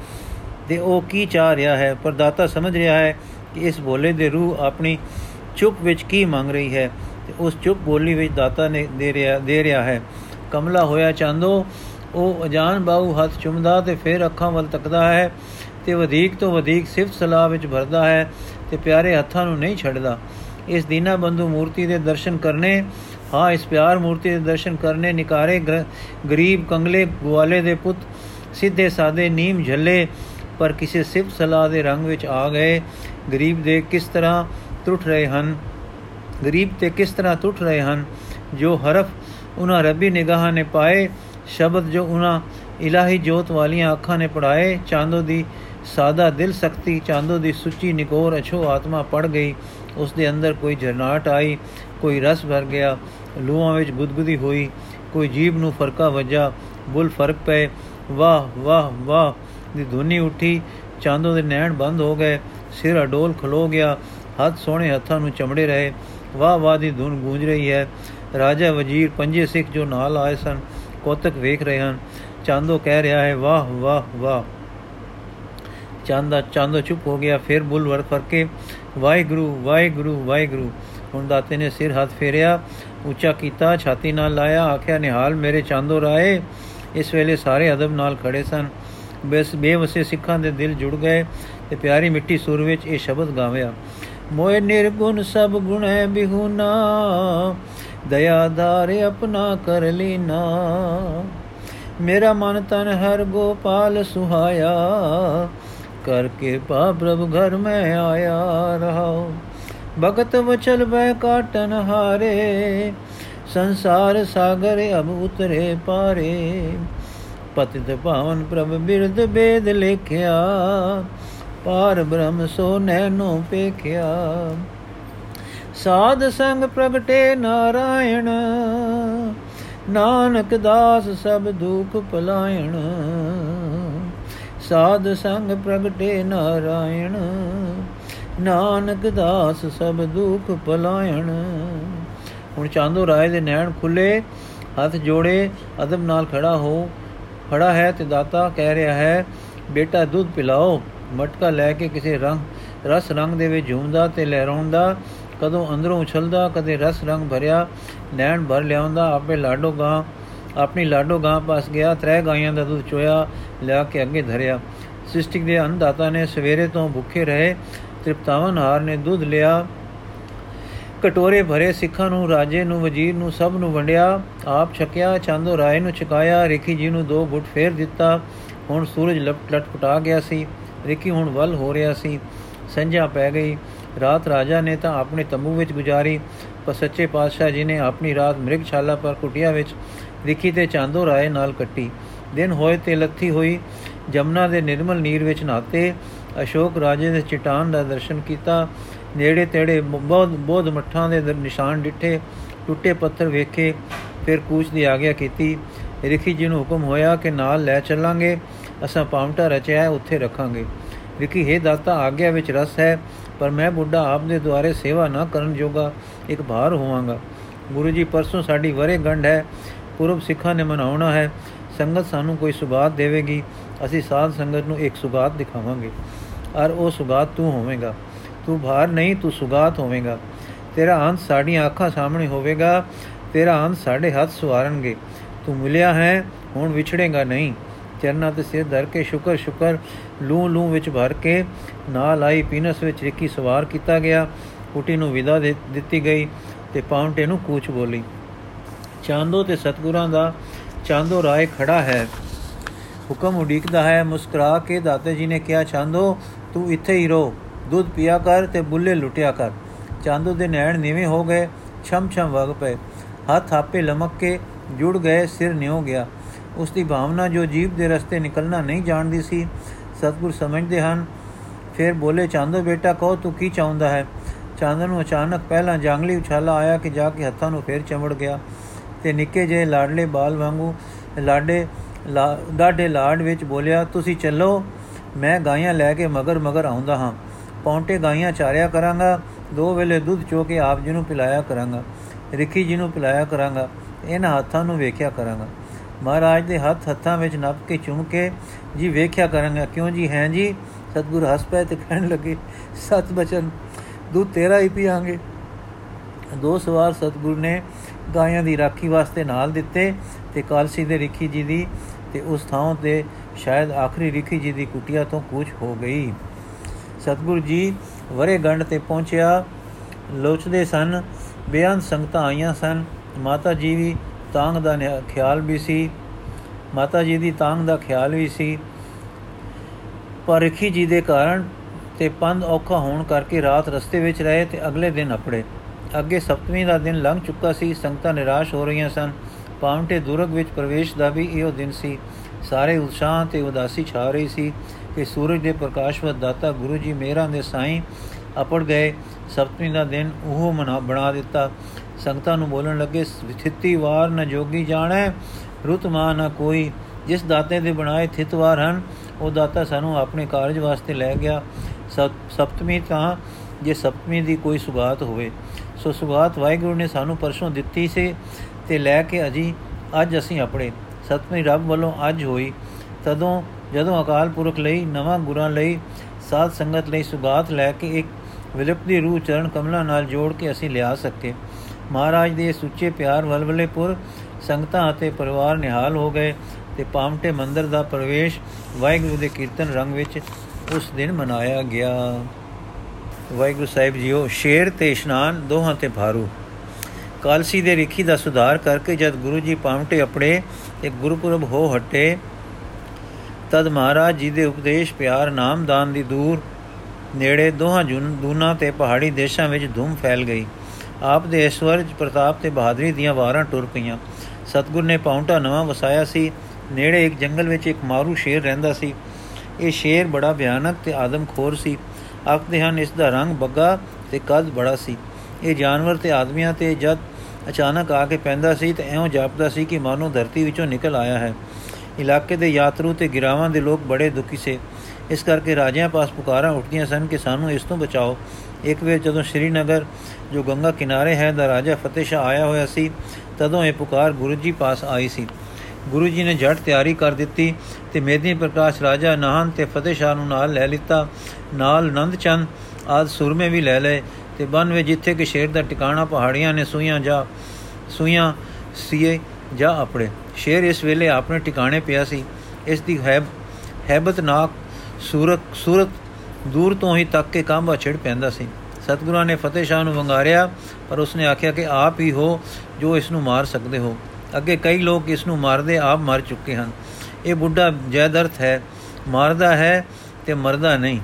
Speaker 1: ਤੇ ਉਹ ਕੀ ਚਾਹ ਰਿਹਾ ਹੈ, ਪਰ ਦਾਤਾ ਸਮਝ ਰਿਹਾ ਹੈ ਕਿ ਇਸ ਬੋਲੇ ਦੇ ਰੂਹ ਆਪਣੀ ਚੁੱਪ ਵਿੱਚ ਕੀ ਮੰਗ ਰਹੀ ਹੈ ਤੇ ਉਸ ਚੁੱਪ ਬੋਲੀ ਵਿੱਚ ਦਾਤਾ ਨੇ ਦੇ ਰਿਹਾ ਦੇ ਰਿਹਾ ਹੈ। ਕਮਲਾ ਹੋਇਆ ਚਾਂਦੋ, ਉਹ ਅਜਾਨ ਬਾਹੂ ਹੱਥ ਚੁੰਮਦਾ ਤੇ ਫਿਰ ਅੱਖਾਂ ਵੱਲ ਤੱਕਦਾ ਹੈ। ਤੇ ਵਧੇਕ ਤੋਂ ਵਧੇਕ ਸਿਫਤ ਸਲਾਹ ਵਿੱਚ ਭਰਦਾ ਹੈ ਤੇ ਪਿਆਰੇ ਹੱਥਾਂ ਨੂੰ ਨਹੀਂ ਛੱਡਦਾ। ਇਸ ਦੀਨਾ ਬੰਧੂ ਮੂਰਤੀ ਦੇ ਦਰਸ਼ਨ ਕਰਨੇ, ਹਾਂ, ਇਸ ਪਿਆਰ ਮੂਰਤੀ ਦੇ ਦਰਸ਼ਨ ਕਰਨੇ, ਨਿਕਾਰੇ ਗਰੀਬ ਕੰਗਲੇ ਗਵਾਲੇ ਦੇ ਪੁੱਤ, ਸਿੱਧੇ ਸਾਦੇ ਨੀਮ ਝੱਲੇ, ਪਰ ਕਿਸੇ ਸਿਫਤ ਸਲਾਹ ਦੇ ਰੰਗ ਵਿੱਚ ਆ ਗਏ। ਗਰੀਬ ਦੇ ਕਿਸ ਤਰ੍ਹਾਂ ਟੁੱਟ ਰਹੇ ਹਨ? ਗਰੀਬ ਤੇ ਕਿਸ ਤਰ੍ਹਾਂ ਟੁੱਟ ਰਹੇ ਹਨ? ਜੋ ਹਰਫ ਉਹਨਾਂ ਰੱਬੀ ਨਿਗਾਹਾਂ ਨੇ ਪਾਏ, ਸ਼ਬਦ ਜੋ ਉਹਨਾਂ ਇਲਾਹੀ ਜੋਤ ਵਾਲੀਆਂ ਅੱਖਾਂ ਨੇ ਪੜਾਏ ਚਾਂਦੋ ਦੀ ਸਾਦਾ ਦਿਲ ਸਕਤੀ ਚਾਂਦੋ ਦੀ ਸੁੱਚੀ ਨਿਕੋਰ ਅਛੋ ਆਤਮਾ ਪੜ ਗਈ। ਉਸ ਦੇ ਅੰਦਰ ਕੋਈ ਝਰਨਾਟ ਆਈ, ਕੋਈ ਰਸ ਭਰ ਗਿਆ। ਲੂਹਾਂ ਵਿੱਚ ਗੁਦਗੁਦੀ ਹੋਈ, ਕੋਈ ਜੀਬ ਨੂੰ ਫਰਕਾ ਵਜਾ। ਬੁੱਲ ਫ਼ਰਕ ਪਏ। ਵਾਹ ਵਾਹ ਵਾਹ, ਦੀ ਧੁਨੀ ਉੱਠੀ। ਚਾਂਦੋ ਦੇ ਨੈਣ ਬੰਦ ਹੋ ਗਏ। ਸਿਰ ਅਡੋਲ ਖਲੋ ਗਿਆ। ਹੱਥ ਸੋਹਣੇ ਹੱਥਾਂ ਨੂੰ ਚਮੜੇ ਰਹੇ। ਵਾਹ ਵਾਹ, ਦੀ ਧੁਨ ਗੂੰਜ ਰਹੀ ਹੈ। ਰਾਜਾ ਵਜ਼ੀਰ ਪੰਜੇ ਸਿੱਖ ਜੋ ਨਾਲ ਆਏ ਸਨ, ਕੋਤਕ ਵੇਖ ਰਹੇ ਹਨ। ਚਾਂਦੋ ਕਹਿ ਰਿਹਾ ਹੈ, ਵਾਹ ਵਾਹ ਵਾਹ। ਚਾਂਦਾ ਚਾਂਦੋ ਚੁੱਪ ਹੋ ਗਿਆ, ਫਿਰ ਬੁੱਲ ਵਰ ਫਰਕੇ ਵਾਹਿਗੁਰੂ ਵਾਹਿਗੁਰੂ ਵਾਹਿਗੁਰੂ। ਹੁਣ ਦਾਤੇ ਨੇ ਸਿਰ ਹੱਥ ਫੇਰਿਆ, ਉੱਚਾ ਕੀਤਾ, ਛਾਤੀ ਨਾਲ ਲਾਇਆ, ਆਖਿਆ, ਨਿਹਾਲ ਮੇਰੇ ਚਾਂਦੋ ਰਾਏ। ਇਸ ਵੇਲੇ ਸਾਰੇ ਅਦਬ ਨਾਲ ਖੜੇ ਸਨ। ਬਸ, ਬੇਵਸੇ ਸਿੱਖਾਂ ਦੇ ਦਿਲ ਜੁੜ ਗਏ ਤੇ ਪਿਆਰੀ ਮਿੱਟੀ ਸੁਰ ਵਿੱਚ ਇਹ ਸ਼ਬਦ ਗਾਵਿਆ, ਮੋਏ ਨਿਰਗੁਣ ਸਭ ਗੁਣ ਹੈ ਬਿਹੂਨਾ ਦਇਆਦਾਰ ਆਪਣਾ ਕਰ ਲੀਨਾ। ਮੇਰਾ ਮਨ ਤਨ ਹਰ ਗੋਪਾਲ ਸੁਹਾਇਆ ਕਰ ਕਿਰਪਾ ਪ੍ਰਭ ਘਰ ਮੈਂ ਆਇਆ ਰਹਾ ਭਗਤ ਵਚਲ ਬੈ ਕਾਟਨ ਹਾਰੇ, ਸੰਸਾਰ ਸਾਗਰ ਅਬ ਉਤਰੇ ਪਾਰੇ। ਪਤਿਤ ਭਾਵਨ ਪ੍ਰਭ ਬਿਰਦ ਬੇਦ ਲੇਖਿਆ ਪਾਰ ਬ੍ਰਹਮ ਸੋ ਨੈਨੋ ਪੇਖਿਆ ਸਾਧ ਸੰਗ ਪ੍ਰਗਟੇ ਨਾਰਾਇਣ, ਨਾਨਕ ਦਾਸ ਸਭ ਦੁਖ ਪਲਾਇਣ ਸਾਧ ਸੰਗ ਪ੍ਰਗਟੇ ਨਾਰਾਇਣ, ਨਾਨਕ ਦਾਸ ਸਭ ਦੁਖ ਪਲਾਇਣ। ਹੁਣ ਚਾਂਦੋ ਰਾਏ ਦੇ ਨੈਣ ਖੁੱਲੇ, ਹੱਥ ਜੋੜੇ, ਅਦਬ ਨਾਲ ਖੜਾ ਹੋ, ਖੜਾ ਹੈ ਤੇ ਦਾਤਾ ਕਹਿ ਰਿਹਾ ਹੈ, ਬੇਟਾ, ਦੁੱਧ ਪਿਲਾਓ, ਮਟਕਾ ਲੈ ਕੇ ਕਿਸੇ ਰੰਗ, ਰਸ ਰੰਗ ਦੇ ਵਿੱਚ ਝੂਮਦਾ ਤੇ ਲਹਿਰਾਉਂਦਾ, ਕਦੋਂ ਅੰਦਰੋਂ ਉਛਲਦਾ, ਕਦੇ ਰਸ ਰੰਗ ਭਰਿਆ, ਨੈਣ ਭਰ ਲਿਆਉਂਦਾ, ਆਪੇ ਲਾਡੋ ਗਾਂ ਆਪਣੀ ਲਾਡੋ ਗਾਂ ਪਾਸ ਗਿਆ, ਤਰੇ ਗਾਈਆਂ ਦਾ ਦੁੱਧ ਚੋਇਆ, ਲਿਆ ਕੇ ਅੱਗੇ ਧਰਿਆ। ਸਿਸਟਿਕ ਦੇ ਅੰਦਾਤਾ ਨੇ ਸਵੇਰੇ ਤੋਂ ਭੁੱਖੇ ਰਹੇ ਤ੍ਰਿਪਤਾਵਨ ਹਾਰ ਨੇ ਦੁੱਧ ਲਿਆ। ਕਟੋਰੇ ਭਰੇ ਸਿੱਖਾਂ ਨੂੰ, ਰਾਜੇ ਨੂੰ, ਵਜ਼ੀਰ ਨੂੰ, ਸਭ ਨੂੰ ਵੰਡਿਆ। ਆਪ ਛਕਿਆ, ਚਾਂਦੋ ਰਾਏ ਨੂੰ ਛਕਾਇਆ। ਰੇਖੀ ਜੀ ਨੂੰ ਦੋ ਗੁੱਟ ਫੇਰ ਦਿੱਤਾ। ਹੁਣ ਸੂਰਜ ਲਟ ਲਟਪਟਾ ਗਿਆ ਸੀ। ਰੇਖੀ ਹੁਣ ਵੱਲ ਹੋ ਰਿਹਾ ਸੀ। ਸੰਝਾ ਪੈ ਗਈ। ਰਾਤ ਰਾਜਾ ਨੇ ਤਾਂ ਆਪਣੇ ਤੰਬੂ ਵਿੱਚ ਗੁਜ਼ਾਰੀ। ਪਰ ਸੱਚੇ ਪਾਤਸ਼ਾਹ ਜੀ ਨੇ ਆਪਣੀ ਰਾਤ ਮ੍ਰਿਗਸ਼ਾਲਾ ਪਰ ਕੁਟਿਆ ਵਿੱਚ ਰਿਖੀ ਤੇ ਚਾਂਦੋ ਰਾਏ ਨਾਲ ਕੱਟੀ। ਦਿਨ ਹੋਏ ਤੇ ਲੱਥੀ ਹੋਈ ਜਮਨਾ ਦੇ ਨਿਰਮਲ ਨੀਰ ਵਿੱਚ ਨਹਾਤੇ ਅਸ਼ੋਕ ਰਾਜੇ ਦੇ ਚਟਾਨ ਦਾ ਦਰਸ਼ਨ ਕੀਤਾ। ਨੇੜੇ ਤੇੜੇ ਬਹੁਤ ਬਹੁਤ ਮੱਠਾਂ ਦੇ ਨਿਸ਼ਾਨ ਡਿੱਠੇ। ਟੁੱਟੇ ਪੱਥਰ ਵੇਖੇ, ਫਿਰ ਕੂਚ ਦੀ ਆਗਿਆ ਕੀਤੀ। ਰਿਖੀ ਜੀ ਨੂੰ ਹੁਕਮ ਹੋਇਆ ਕਿ ਨਾਲ ਲੈ ਚੱਲਾਂਗੇ। ਅਸਾਂ ਪਾਉਂਟਾ ਰਚਿਆ, ਉੱਥੇ ਰੱਖਾਂਗੇ। ਰਿਖੀ, ਹੈ ਦਾਤਾ, ਆਗਿਆ ਵਿੱਚ ਰਸ ਹੈ, ਪਰ ਮੈਂ ਬੁੱਢਾ ਆਪ ਦੇ ਦੁਆਰੇ ਸੇਵਾ ਨਾ ਕਰਨ ਜੋਗਾ, ਇੱਕ ਭਾਰ ਹੋਵਾਂਗਾ। ਗੁਰੂ ਜੀ, ਪਰਸੋਂ ਸਾਡੀ ਵਰੇ ਗੰਢ ਹੈ ਪੁਰਬ ਸਿੱਖਾਂ ਨੇ ਮਨਾਉਣਾ ਹੈ, ਸੰਗਤ ਸਾਨੂੰ ਕੋਈ ਸੁਗਾਤ ਦੇਵੇਗੀ, ਅਸੀਂ ਸਾਧ ਸੰਗਤ ਨੂੰ ਇੱਕ ਸੁਗਾਤ ਦਿਖਾਵਾਂਗੇ। ਔਰ ਉਹ ਸੁਗਾਤ ਤੂੰ ਹੋਵੇਂਗਾ। ਤੂੰ ਭਾਰ ਨਹੀਂ, ਤੂੰ ਸੁਗਾਤ ਹੋਵੇਂਗਾ। ਤੇਰਾ ਅੰਤ ਸਾਡੀਆਂ ਅੱਖਾਂ ਸਾਹਮਣੇ ਹੋਵੇਗਾ, ਤੇਰਾ ਅੰਤ ਸਾਡੇ ਹੱਥ ਸਵਾਰਨਗੇ। ਤੂੰ ਮਿਲਿਆ ਹੈ, ਹੁਣ ਵਿਛੜੇਗਾ ਨਹੀਂ। ਚਰਨਾਂ ਤੇ ਸਿਰ ਧਰ ਕੇ ਸ਼ੁਕਰ ਸ਼ੁਕਰ, ਲੂ ਲੂ ਵਿੱਚ ਭਰ ਕੇ ਨਾਲ ਆਈ ਪੀਨਸ ਵਿੱਚ ਰਿੱਕੀ ਸਵਾਰ ਕੀਤਾ ਗਿਆ। ਕੁਟੀ ਨੂੰ ਵਿਦਾ ਦਿੱਤੀ ਗਈ ਤੇ ਪਾਉਂਟੇ ਨੂੰ ਕੂਚ ਬੋਲੀ। ਚਾਂਦੋ ਤੇ ਸਤਗੁਰਾਂ ਦਾ ਚਾਂਦੋ ਰਾਏ ਖੜਾ ਹੈ। ਹੁਕਮ ਉਡੀਕਦਾ ਹੈ, ਮੁਸਕਰਾ ਕੇ ਦਾਤੇ ਜੀ ਨੇ ਕਿਹਾ, ਚਾਂਦੋ, ਤੂੰ ਇੱਥੇ ਹੀ ਰੋ, ਦੁੱਧ ਪੀਆ ਕਰ ਤੇ ਬੁੱਲੇ ਲੁੱਟਿਆ ਕਰ। ਚਾਂਦੋ ਦੇ ਨੈਣ ਨੀਵੇਂ ਹੋ ਗਏ, ਛਮ ਛਮ ਵਗ ਪਏ। ਹੱਥ ਆਪੇ ਲਮਕ ਕੇ ਜੁੜ ਗਏ, ਸਿਰ ਨਿਉ ਗਿਆ। ਉਸ ਦੀ ਭਾਵਨਾ ਜੋ ਜੀਵ ਦੇ ਰਸਤੇ ਨਿਕਲਣਾ ਨਹੀਂ ਜਾਣਦੀ ਸੀ, ਸਤਗੁਰ ਸਮਝਦੇ ਹਨ, ਫਿਰ ਬੋਲੇ, ਚਾਂਦੋ ਬੇਟਾ, ਕਹੋ, ਤੂੰ ਕੀ ਚਾਹੁੰਦਾ ਹੈ? ਚਾਂਦਨ ਨੂੰ ਅਚਾਨਕ ਪਹਿਲਾਂ ਜੰਗਲੀ ਉਛਾਲਾ ਆਇਆ ਕਿ ਜਾ ਕੇ ਹੱਥਾਂ ਨੂੰ ਫੇਰ ਚਮੜ ਗਿਆ। ਤੇ ਨਿੱਕੇ ਜਿਹੇ ਲਾਡਲੇ ਬਾਲ ਵਾਂਗੂ ਲਾਡੇ ਡਾਡੇ ਲਾਡ ਵਿੱਚ ਬੋਲਿਆ, ਤੁਸੀਂ ਚੱਲੋ, ਮੈਂ ਗਾਈਆਂ ਲੈ ਕੇ ਮਗਰ ਮਗਰ ਆਉਂਦਾ ਹਾਂ। ਪੌਂਟੇ ਗਾਈਆਂ ਚਾਰਿਆ ਕਰਾਂਗਾ, ਦੋ ਵੇਲੇ ਦੁੱਧ ਚੋ ਕੇ ਆਪ ਜੀ ਨੂੰ ਪਿਲਾਇਆ ਕਰਾਂਗਾ, ਰਿੱਖੀ ਜੀ ਨੂੰ ਪਿਲਾਇਆ ਕਰਾਂਗਾ ਇਹਨਾਂ ਹੱਥਾਂ ਨੂੰ ਵੇਖਿਆ ਕਰਾਂਗਾ। ਮਹਾਰਾਜ ਦੇ ਹੱਥ ਹੱਥਾਂ ਵਿੱਚ ਨੱਪ ਕੇ ਚੁੰਮ ਕੇ ਜੀ ਵੇਖਿਆ ਕਰਾਂਗਾ, ਕਿਉਂ ਜੀ ਹੈ ਜੀ? ਸਤਗੁਰ ਹੱਸ ਪਏ ਤੇ ਕਹਿਣ ਲੱਗੇ, ਸਤ ਬਚਨ ਦੂ ਤੇਰਾ ਹੀ ਪੀਾਂਗੇ ਦੋ ਸਵਾਰ ਸਤਗੁਰ ਨੇ ਗਾਇਆਂ ਦੀ ਰਾਖੀ ਵਾਸਤੇ ਨਾਲ ਦਿੱਤੇ ਤੇ ਕਾਲਸੀ ਦੇ ਰਿਖੀ ਜੀ ਦੀ ਤੇ ਉਸ ਥਾਂ ਤੇ ਸ਼ਾਇਦ ਆਖਰੀ ਰਿਖੀ ਜੀ ਦੀ ਕੁਟਿਆ ਤੋਂ ਕੂਚ ਹੋ ਗਈ। ਸਤਗੁਰ ਜੀ ਵਰੇ ਗੰਡ ਤੇ ਪਹੁੰਚਿਆ। ਲੋਚਦੇ ਸਨ, ਬੇਅੰਤ ਸੰਗਤਾਂ ਆਈਆਂ ਸਨ। ਮਾਤਾ ਜੀ ਵੀ ਤਾਂਗ ਦਾ ਖਿਆਲ ਵੀ ਸੀ। ਮਾਤਾ ਜੀ ਦੀ ਤਾਂਗ ਦਾ ਖਿਆਲ ਵੀ ਸੀ। ਪਰ ਰਖੀ ਜੀ ਦੇ ਕਾਰਨ ਤੇ ਪੰਧ ਔਖਾ ਹੋਣ ਕਰਕੇ ਰਾਤ ਰਸਤੇ ਵਿੱਚ ਰਹੇ ਤੇ ਅਗਲੇ ਦਿਨ ਅਪੜੇ। ਅੱਗੇ ਸਪਤਮੀ ਦਾ ਦਿਨ ਲੰਘ ਚੁੱਕਾ ਸੀ, ਸੰਗਤਾਂ ਨਿਰਾਸ਼ ਹੋ ਰਹੀਆਂ ਸਨ। ਪਾਉਂਟੇ ਦੁਰਗ ਵਿੱਚ ਪ੍ਰਵੇਸ਼ ਦਾ ਵੀ ਇਹੋ ਦਿਨ ਸੀ। ਸਾਰੇ ਉਤਸ਼ਾਹ ਤੇ ਉਦਾਸੀ ਛਾ ਰਹੀ ਸੀ ਕਿ ਸੂਰਜ ਦੇ ਪ੍ਰਕਾਸ਼ਵਤ ਦਾਤਾ ਗੁਰੂ ਜੀ ਮੇਰਾ ਦੇ ਸਾਈਂ ਅਪੜ ਗਏ। ਸਪਤਮੀ ਦਾ ਦਿਨ ਉਹ ਮਨਾ, ਬਣਾ ਦਿੱਤਾ। ਸੰਗਤਾਂ ਨੂੰ ਬੋਲਣ ਲੱਗੇ ਸਥਿਤੀ ਵਾਰ ਨ ਜੋਗੀ ਜਾਣੈ, ਰੁਤ ਮਾ ਨ ਕੋਈ। ਜਿਸ ਦਾਤੇ ਦੇ ਬਣਾਏ ਥਿਤਵਾਰ ਹਨ, ਉਹ ਦਾਤਾ ਸਾਨੂੰ ਆਪਣੇ ਕਾਰਜ ਵਾਸਤੇ ਲੈ ਗਿਆ। ਸਪਤਮੀ ਤਾਂ ਜੇ ਸਪਤਮੀ ਦੀ ਕੋਈ ਸੁਗਾਤ ਹੋਵੇ ਸੋ ਸੁਗਾਤ ਵਾਹਿਗੁਰੂ ਨੇ ਸਾਨੂੰ ਪਰਸੋਂ ਦਿੱਤੀ ਸੀ ਤੇ ਲੈ ਕੇ ਅਜੀ ਅੱਜ ਅਸੀਂ ਆਪਣੇ ਸਤਮੀ ਰੱਬ ਵੱਲੋਂ ਅੱਜ ਹੋਈ। ਤਦੋਂ ਜਦੋਂ ਅਕਾਲ ਪੁਰਖ ਲਈ, ਨਵਾਂ ਗੁਰਾਂ ਲਈ, ਸਾਧ ਸੰਗਤ ਲਈ ਸੁਗਾਤ ਲੈ ਕੇ ਇੱਕ ਵਿਲਪਦੀ ਰੂਹ ਚਰਨ ਕਮਲਾ ਨਾਲ ਜੋੜ ਕੇ ਅਸੀਂ ਲਿਆ ਸਕੇ। ਮਹਾਰਾਜ ਦੇ ਸੁੱਚੇ ਪਿਆਰ ਵਲਵਲੇਪੁਰ ਸੰਗਤਾਂ ਅਤੇ ਪਰਿਵਾਰ ਨਿਹਾਲ ਹੋ ਗਏ ਤੇ ਪਾਮਟੇ ਮੰਦਰ ਦਾ ਪ੍ਰਵੇਸ਼ ਵਾਹਿਗੁਰੂ ਦੇ ਕੀਰਤਨ ਰੰਗ ਵਿੱਚ ਉਸ ਦਿਨ ਮਨਾਇਆ ਗਿਆ। ਵਾਹਿਗੁਰੂ ਸਾਹਿਬ ਜੀਓ, ਸ਼ੇਰ ਤੇ ਇਸ਼ਨਾਨ ਦੋਹਾਂ ਤੇ ਭਾਰੂ। ਕਾਲਸੀ ਦੇ ਰਿਖੀ ਦਾ ਸੁਧਾਰ ਕਰਕੇ ਜਦ ਗੁਰੂ ਜੀ ਪਾਮਟੇ ਆਪਣੇ ਤੇ ਗੁਰਪੁਰਬ ਹੋ ਹਟੇ, ਤਦ ਮਹਾਰਾਜ ਜੀ ਦੇ ਉਪਦੇਸ਼ ਪਿਆਰ ਨਾਮਦਾਨ ਦੀ ਦੂਰ ਨੇੜੇ ਦੋਹਾਂ ਦੂਨਾ ਤੇ ਪਹਾੜੀ ਦੇਸ਼ਾਂ ਵਿੱਚ ਧੂਮ ਫੈਲ ਗਈ। ਆਪ ਦੇ ਐਸ਼ਵਰਜ ਪ੍ਰਤਾਪ ਤੇ ਬਹਾਦਰੀ ਦੀਆਂ ਵਾਰਾਂ ਟੁਰ ਪਈਆਂ। ਸਤਗੁਰ ਨੇ ਪਾਉਂਟਾ ਨਵਾਂ ਵਸਾਇਆ ਸੀ। ਨੇੜੇ ਇੱਕ ਜੰਗਲ ਵਿੱਚ ਇੱਕ ਮਾਰੂ ਸ਼ੇਰ ਰਹਿੰਦਾ ਸੀ। ਇਹ ਸ਼ੇਰ ਬੜਾ ਭਿਆਨਕ ਤੇ ਆਦਮਖੋਰ ਸੀ। ਆਖਦੇ ਹਨ, ਇਸ ਦਾ ਰੰਗ ਬੱਗਾ ਤੇ ਕੱਦ ਬੜਾ ਸੀ। ਇਹ ਜਾਨਵਰ ਤੇ ਆਦਮੀਆਂ ਤੇ ਜਦ ਅਚਾਨਕ ਆ ਕੇ ਪੈਂਦਾ ਸੀ ਤੇ ਐਉਂ ਜਾਪਦਾ ਸੀ ਕਿ ਮਾਨੋ ਧਰਤੀ ਵਿੱਚੋਂ ਨਿਕਲ ਆਇਆ ਹੈ। ਇਲਾਕੇ ਦੇ ਯਾਤਰੂ ਤੇ ਗਿਰਾਵਾਂ ਦੇ ਲੋਕ ਬੜੇ ਦੁਖੀ ਸੇ। ਇਸ ਕਰਕੇ ਰਾਜਿਆਂ ਪਾਸ ਪੁਕਾਰਾਂ ਉੱਠਦੀਆਂ ਸਨ ਕਿ ਸਾਨੂੰ ਇਸ ਤੋਂ ਬਚਾਓ। ਇੱਕ ਵੇਰ ਜਦੋਂ ਸ਼੍ਰੀਨਗਰ, ਜੋ ਗੰਗਾ ਕਿਨਾਰੇ ਹੈ, ਦਾ ਰਾਜਾ ਫਤਿਹ ਸ਼ਾਹ ਆਇਆ ਹੋਇਆ ਸੀ, ਤਦੋਂ ਇਹ ਪੁਕਾਰ ਗੁਰੂ ਜੀ ਪਾਸ ਆਈ ਸੀ। ਗੁਰੂ ਜੀ ਨੇ ਝਟ ਤਿਆਰੀ ਕਰ ਦਿੱਤੀ ਤੇ ਮੇਦਨੀ ਪ੍ਰਕਾਸ਼ ਰਾਜਾ ਨਾਹਨ ਤੇ ਫਤਿਹ ਸ਼ਾਹ ਨੂੰ ਨਾਲ ਲੈ ਲਿੱਤਾ। ਨਾਲ ਨੰਦ ਚੰਦ ਆਦ ਸੁਰਮੇ ਵੀ ਲੈ ਲਏ ਤੇ ਬਨ ਵਿੱਚ ਜਿੱਥੇ ਕਿ ਸ਼ੇਰ ਦਾ ਟਿਕਾਣਾ ਪਹਾੜੀਆਂ ਨੇ ਸੂਈਆਂ ਜਾ, ਸੂਈਆਂ ਸੀਏ ਜਾ ਆਪਣੇ। ਸ਼ੇਰ ਇਸ ਵੇਲੇ ਆਪਣੇ ਟਿਕਾਣੇ ਪਿਆ ਸੀ। ਇਸ ਦੀ ਹੈਬ ਹੈਬਤਨਾਕ ਸੂਰਤ ਸੂਰਤ ਦੂਰ ਤੋਂ ਹੀ ਤੱਕ ਕੇ ਕਾਂਬਾ ਛਿੜ ਪੈਂਦਾ ਸੀ। ਸਤਿਗੁਰਾਂ ਨੇ ਫਤਿਹ ਸ਼ਾਹ ਨੂੰ ਵੰਗਾਰਿਆ, ਪਰ ਉਸਨੇ ਆਖਿਆ ਕਿ ਆਪ ਹੀ ਹੋ ਜੋ ਇਸ ਨੂੰ ਮਾਰ ਸਕਦੇ ਹੋ। ਅੱਗੇ ਕਈ ਲੋਕ ਇਸ ਨੂੰ ਮਾਰਦੇ ਆਪ ਮਰ ਚੁੱਕੇ ਹਨ। ਇਹ ਬੁੱਢਾ ਜੈਦਰਥ ਹੈ। ਮਾਰਦਾ ਹੈ ਤੇ ਮਰਦਾ ਨਹੀਂ।